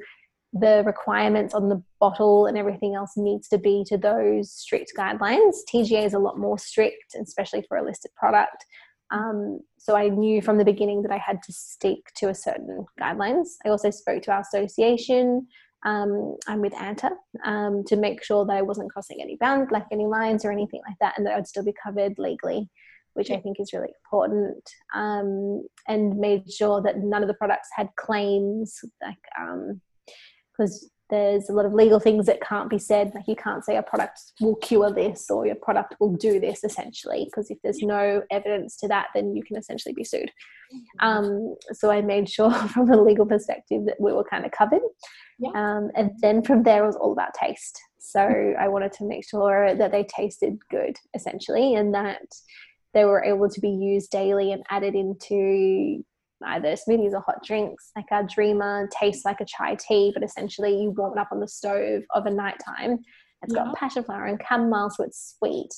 the requirements on the bottle and everything else needs to be to those strict guidelines. TGA is a lot more strict, especially for a listed product. Um, so I knew from the beginning that I had to stick to a certain guidelines. I also spoke to our association um, I'm with ANTA um, to make sure that I wasn't crossing any bounds, like any lines or anything like that, and that I would still be covered legally, which I think is really important. Um, and made sure that none of the products had claims, like because um, there's a lot of legal things that can't be said like you can't say a product will cure this or your product will do this essentially because if there's no evidence to that then you can essentially be sued. Um, so i made sure from a legal perspective that we were kind of covered. Yeah. um, and then from there it was all about taste. So i wanted to make sure that they tasted good essentially and that they were able to be used daily and added into either smoothies or hot drinks. Like our dreamer tastes like a chai tea, but essentially you warm it up on the stove of a nighttime. It's yeah. got passion flower and chamomile, so it's sweet.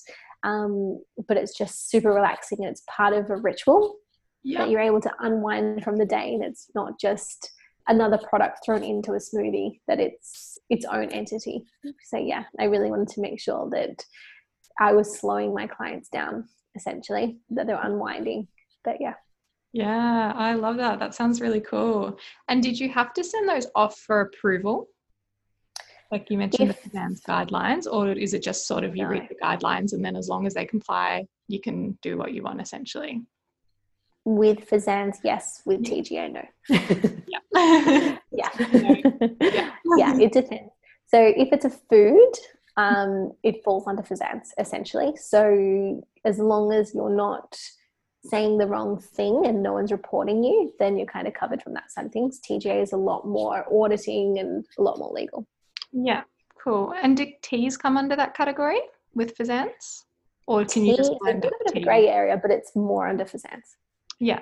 Um, but it's just super relaxing and it's part of a ritual yeah. that you're able to unwind from the day and it's not just another product thrown into a smoothie that it's its own entity so yeah i really wanted to make sure that i was slowing my clients down essentially that they're unwinding but yeah yeah, I love that. That sounds really cool. And did you have to send those off for approval? Like you mentioned if, the FSANZ guidelines, or is it just sort of you no. read the guidelines and then as long as they comply, you can do what you want essentially? With FSANZ, yes. With TGA, no. yeah. yeah. yeah. yeah, it depends. So if it's a food, um, it falls under FSANZ essentially. So as long as you're not saying the wrong thing and no one's reporting you, then you're kind of covered from that side of things. TGA is a lot more auditing and a lot more legal. Yeah, cool. And do teas come under that category with FSANZ? Or can tea you just find a bit of a grey area, but it's more under FSANZ. Yeah.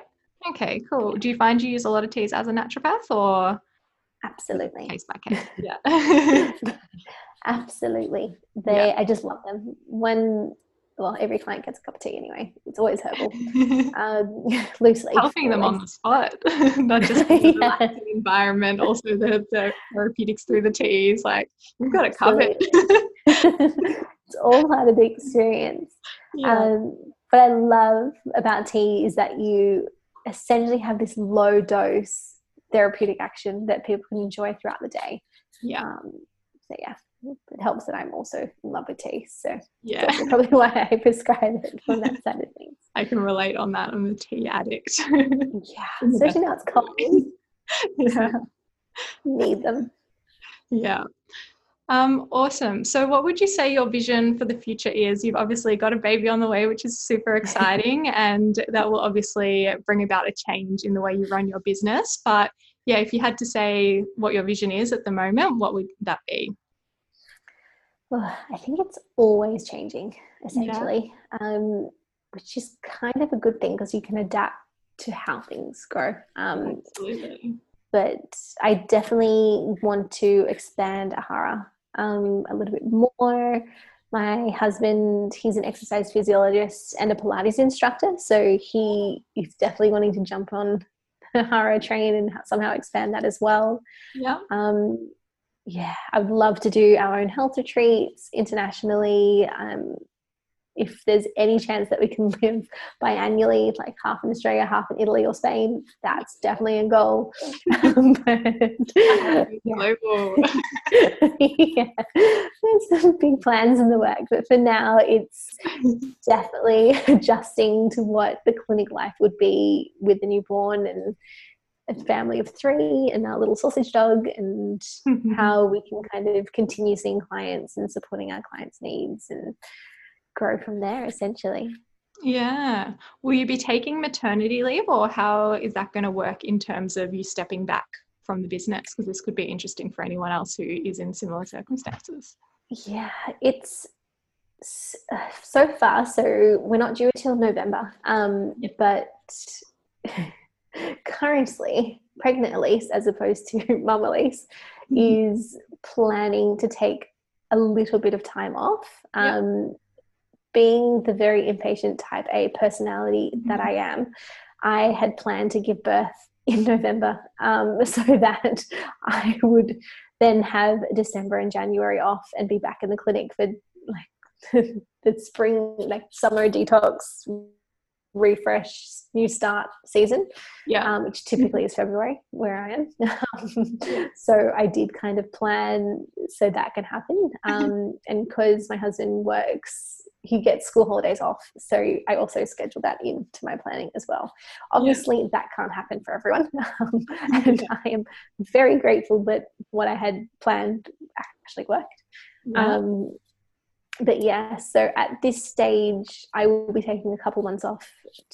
Okay, cool. Do you find you use a lot of teas as a naturopath or? Absolutely. Case by case. Yeah. Absolutely. They, yeah. I just love them. When well, every client gets a cup of tea anyway. It's always herbal, um, loosely. Helping them on the spot, not just the environment, also the, the therapeutics through the teas. Like we've got to cover it covered. it's all part of the experience. Yeah. Um, what I love about tea is that you essentially have this low dose therapeutic action that people can enjoy throughout the day. Yeah. Um, so yeah it helps that I'm also in love with tea. So yeah, probably why I prescribe it from that side of things. I can relate on that. I'm a tea addict. yeah, especially now it's cold. yeah, need them. Yeah. Um, awesome. So, what would you say your vision for the future is? You've obviously got a baby on the way, which is super exciting, and that will obviously bring about a change in the way you run your business. But yeah, if you had to say what your vision is at the moment, what would that be? Well, I think it's always changing, essentially, yeah. um, which is kind of a good thing because you can adapt to how things go. Um, Absolutely. But I definitely want to expand Ahara um, a little bit more. My husband, he's an exercise physiologist and a Pilates instructor, so he is definitely wanting to jump on the Ahara train and somehow expand that as well. Yeah. Um, yeah, I would love to do our own health retreats internationally. Um, if there's any chance that we can live biannually, like half in Australia, half in Italy or Spain, that's definitely a goal. but, Global. yeah, there's some big plans in the work, but for now, it's definitely adjusting to what the clinic life would be with the newborn and a family of three and our little sausage dog and how we can kind of continue seeing clients and supporting our clients' needs and grow from there essentially. Yeah. Will you be taking maternity leave or how is that going to work in terms of you stepping back from the business? Because this could be interesting for anyone else who is in similar circumstances. Yeah, it's so far. So we're not due until November, um, but currently pregnant Elise, as opposed to mum Elise, mm-hmm. is planning to take a little bit of time off. Um, Being the very impatient type A personality mm-hmm. that I am, I had planned to give birth in November um, so that I would then have December and January off and be back in the clinic for like the spring, like summer detox refresh new start season yeah um, which typically is february where i am so i did kind of plan so that can happen um, and because my husband works he gets school holidays off so i also schedule that into my planning as well obviously yeah. that can't happen for everyone um, and i am very grateful that what I had planned actually worked. Yeah. Um, but yeah, so at this stage, I will be taking a couple months off,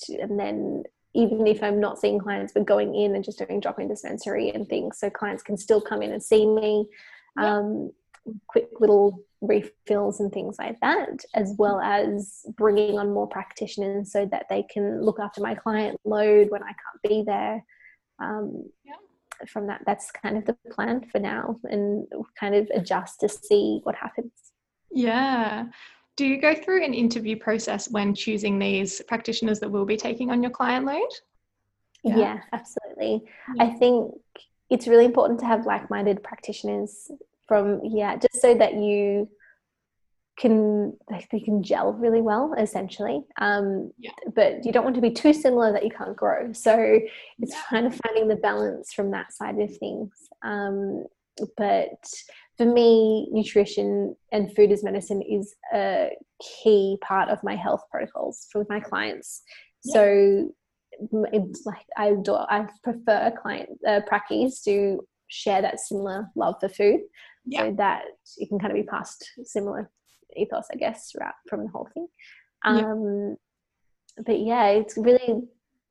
to, and then even if I'm not seeing clients, but going in and just doing drop in dispensary and things, so clients can still come in and see me. Yeah. Um, quick little refills and things like that, as well as bringing on more practitioners so that they can look after my client load when I can't be there. Um, yeah. From that, that's kind of the plan for now, and kind of adjust to see what happens. Yeah. Do you go through an interview process when choosing these practitioners that will be taking on your client load? Yeah, yeah absolutely. Yeah. I think it's really important to have like minded practitioners from, yeah, just so that you can they can gel really well essentially um, yeah. but you don't want to be too similar that you can't grow so it's yeah. kind of finding the balance from that side of things um, but for me, nutrition and food as medicine is a key part of my health protocols for my clients. Yeah. So it's like I do, I prefer client uh, practice to share that similar love for food, yeah. so that it can kind of be passed similar ethos, I guess, throughout from the whole thing. Um, yeah. But yeah, it's really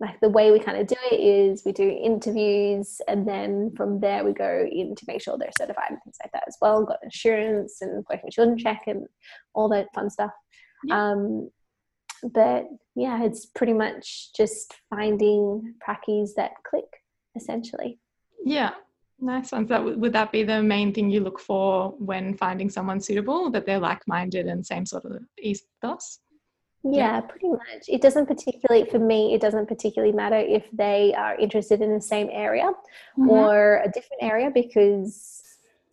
like the way we kind of do it is we do interviews and then from there we go in to make sure they're certified and things like that as well got insurance and working with children check and all that fun stuff. Yeah. um, but yeah it's pretty much just finding prackies that click essentially. Yeah. Nice ones that would that be the main thing you look for when finding someone suitable that they're like-minded and same sort of ethos yeah, pretty much. It doesn't particularly, for me, it doesn't particularly matter if they are interested in the same area mm-hmm. or a different area because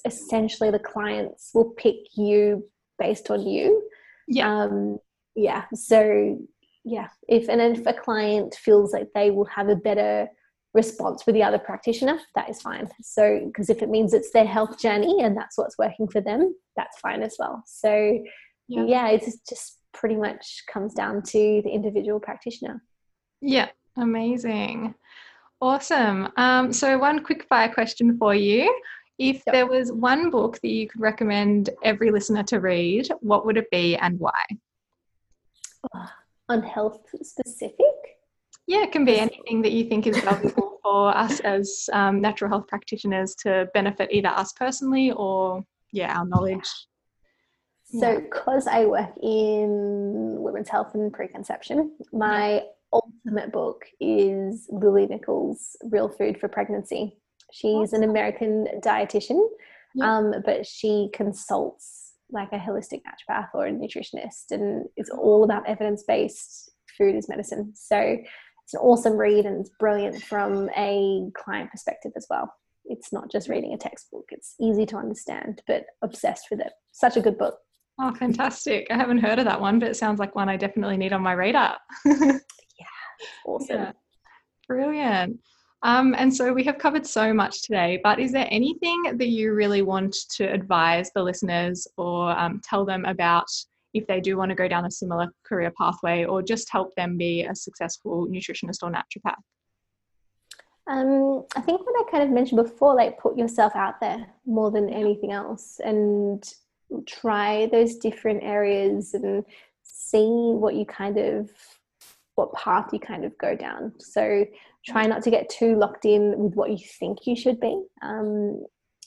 essentially the clients will pick you based on you. Yeah. Um, yeah. So, yeah. If, and if a client feels like they will have a better response with the other practitioner, that is fine. So, because if it means it's their health journey and that's what's working for them, that's fine as well. So, yeah, yeah it's just pretty much comes down to the individual practitioner. Yeah, amazing. Awesome. Um, so, one quick fire question for you. If yep. there was one book that you could recommend every listener to read, what would it be and why? Oh, on health specific? Yeah, it can be anything that you think is valuable for us as um, natural health practitioners to benefit either us personally or, yeah, our knowledge so, because I work in women's health and preconception, my ultimate book is Lily Nichols' Real Food for Pregnancy. She's an American dietitian, um, but she consults like a holistic naturopath or a nutritionist, and it's all about evidence based food as medicine. So, it's an awesome read and it's brilliant from a client perspective as well. It's not just reading a textbook, it's easy to understand, but obsessed with it. Such a good book. Oh, fantastic. I haven't heard of that one, but it sounds like one I definitely need on my radar. yeah, awesome. Yeah. Brilliant. Um, and so we have covered so much today, but is there anything that you really want to advise the listeners or um, tell them about if they do want to go down a similar career pathway or just help them be a successful nutritionist or naturopath? Um, I think what I kind of mentioned before, like put yourself out there more than anything else and try those different areas and see what you kind of what path you kind of go down. So try not to get too locked in with what you think you should be um,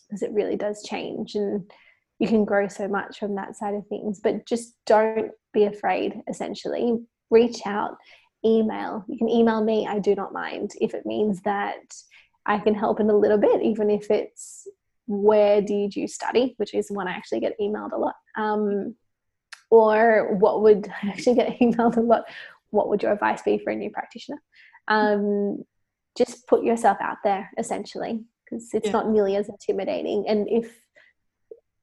because it really does change and you can grow so much from that side of things. But just don't be afraid essentially. Reach out email. You can email me i do not mind. If it means that i can help in a little bit even if it's where did you study, which is one I actually get emailed a lot. Um, or what would I actually get emailed a lot? What would your advice be for a new practitioner? Um, just put yourself out there essentially, because it's yeah. not nearly as intimidating. And if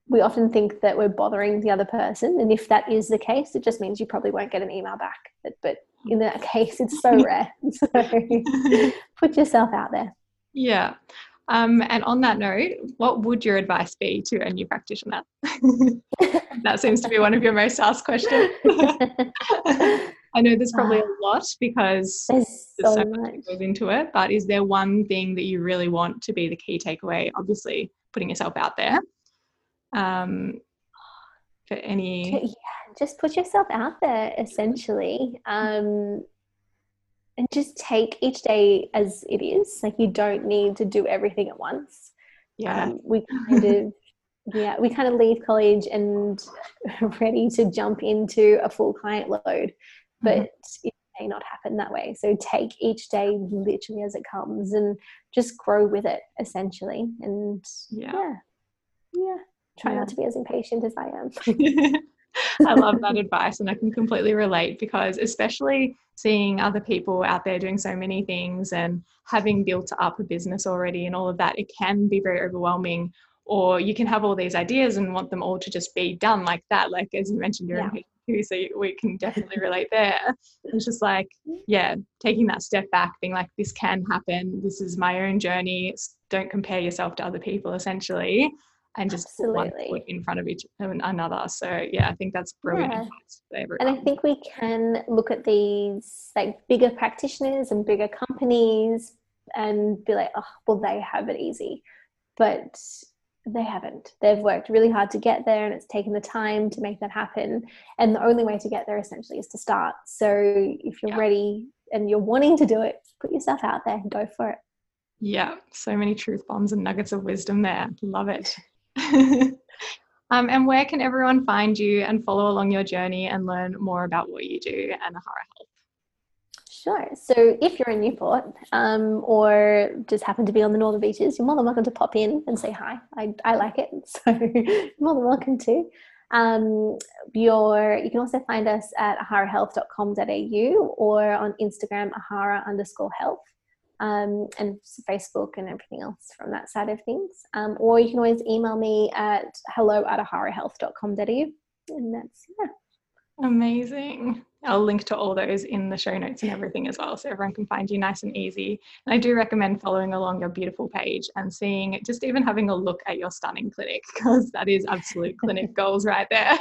we often think that we're bothering the other person, and if that is the case, it just means you probably won't get an email back. But, but in that case, it's so rare. So put yourself out there. Yeah. Um, and on that note, what would your advice be to a new practitioner? that seems to be one of your most asked questions. I know there's probably a lot because there's, there's so, so much goes into it, but is there one thing that you really want to be the key takeaway? Obviously, putting yourself out there. Um, for any. Yeah, just put yourself out there essentially. Um, and just take each day as it is. Like you don't need to do everything at once. Yeah. Um, we kind of yeah, we kind of leave college and ready to jump into a full client load. But mm-hmm. it may not happen that way. So take each day literally as it comes and just grow with it essentially. And yeah. Yeah. yeah. Try yeah. not to be as impatient as I am. I love that advice and I can completely relate because especially seeing other people out there doing so many things and having built up a business already and all of that, it can be very overwhelming. Or you can have all these ideas and want them all to just be done like that. Like as you mentioned, you're yeah. in so we can definitely relate there. It's just like, yeah, taking that step back, being like, this can happen. This is my own journey. Don't compare yourself to other people, essentially and just Absolutely. put one foot in front of each another. So yeah, I think that's brilliant. Yeah. And I think we can look at these like bigger practitioners and bigger companies and be like, oh, well, they have it easy, but they haven't. They've worked really hard to get there, and it's taken the time to make that happen. And the only way to get there essentially is to start. So if you're yeah. ready and you're wanting to do it, put yourself out there, and go for it. Yeah, so many truth bombs and nuggets of wisdom there. Love it. um, and where can everyone find you and follow along your journey and learn more about what you do and Ahara Health? Sure. So if you're in Newport um, or just happen to be on the Northern Beaches, you're more than welcome to pop in and say hi. I, I like it. So more than welcome to. Um, you're, you can also find us at aharahealth.com.au or on Instagram, ahara underscore health um, and Facebook and everything else from that side of things. Um, or you can always email me at hello at aharahealth.com.au. And that's, yeah. Amazing. I'll link to all those in the show notes and everything as well, so everyone can find you nice and easy. And I do recommend following along your beautiful page and seeing, just even having a look at your stunning clinic, because that is absolute clinic goals right there.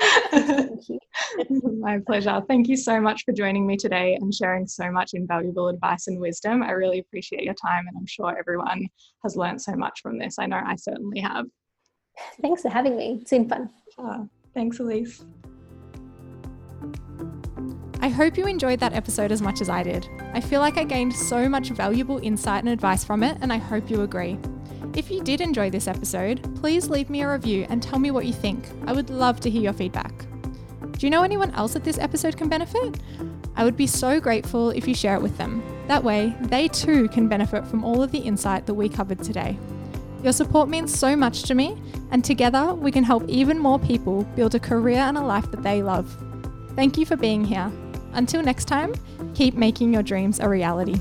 Thank you. My pleasure. Thank you so much for joining me today and sharing so much invaluable advice and wisdom. I really appreciate your time, and I'm sure everyone has learned so much from this. I know I certainly have. Thanks for having me. It's been fun. Uh, thanks, Elise. I hope you enjoyed that episode as much as I did. I feel like I gained so much valuable insight and advice from it, and I hope you agree. If you did enjoy this episode, please leave me a review and tell me what you think. I would love to hear your feedback. Do you know anyone else that this episode can benefit? I would be so grateful if you share it with them. That way, they too can benefit from all of the insight that we covered today. Your support means so much to me, and together we can help even more people build a career and a life that they love. Thank you for being here. Until next time, keep making your dreams a reality.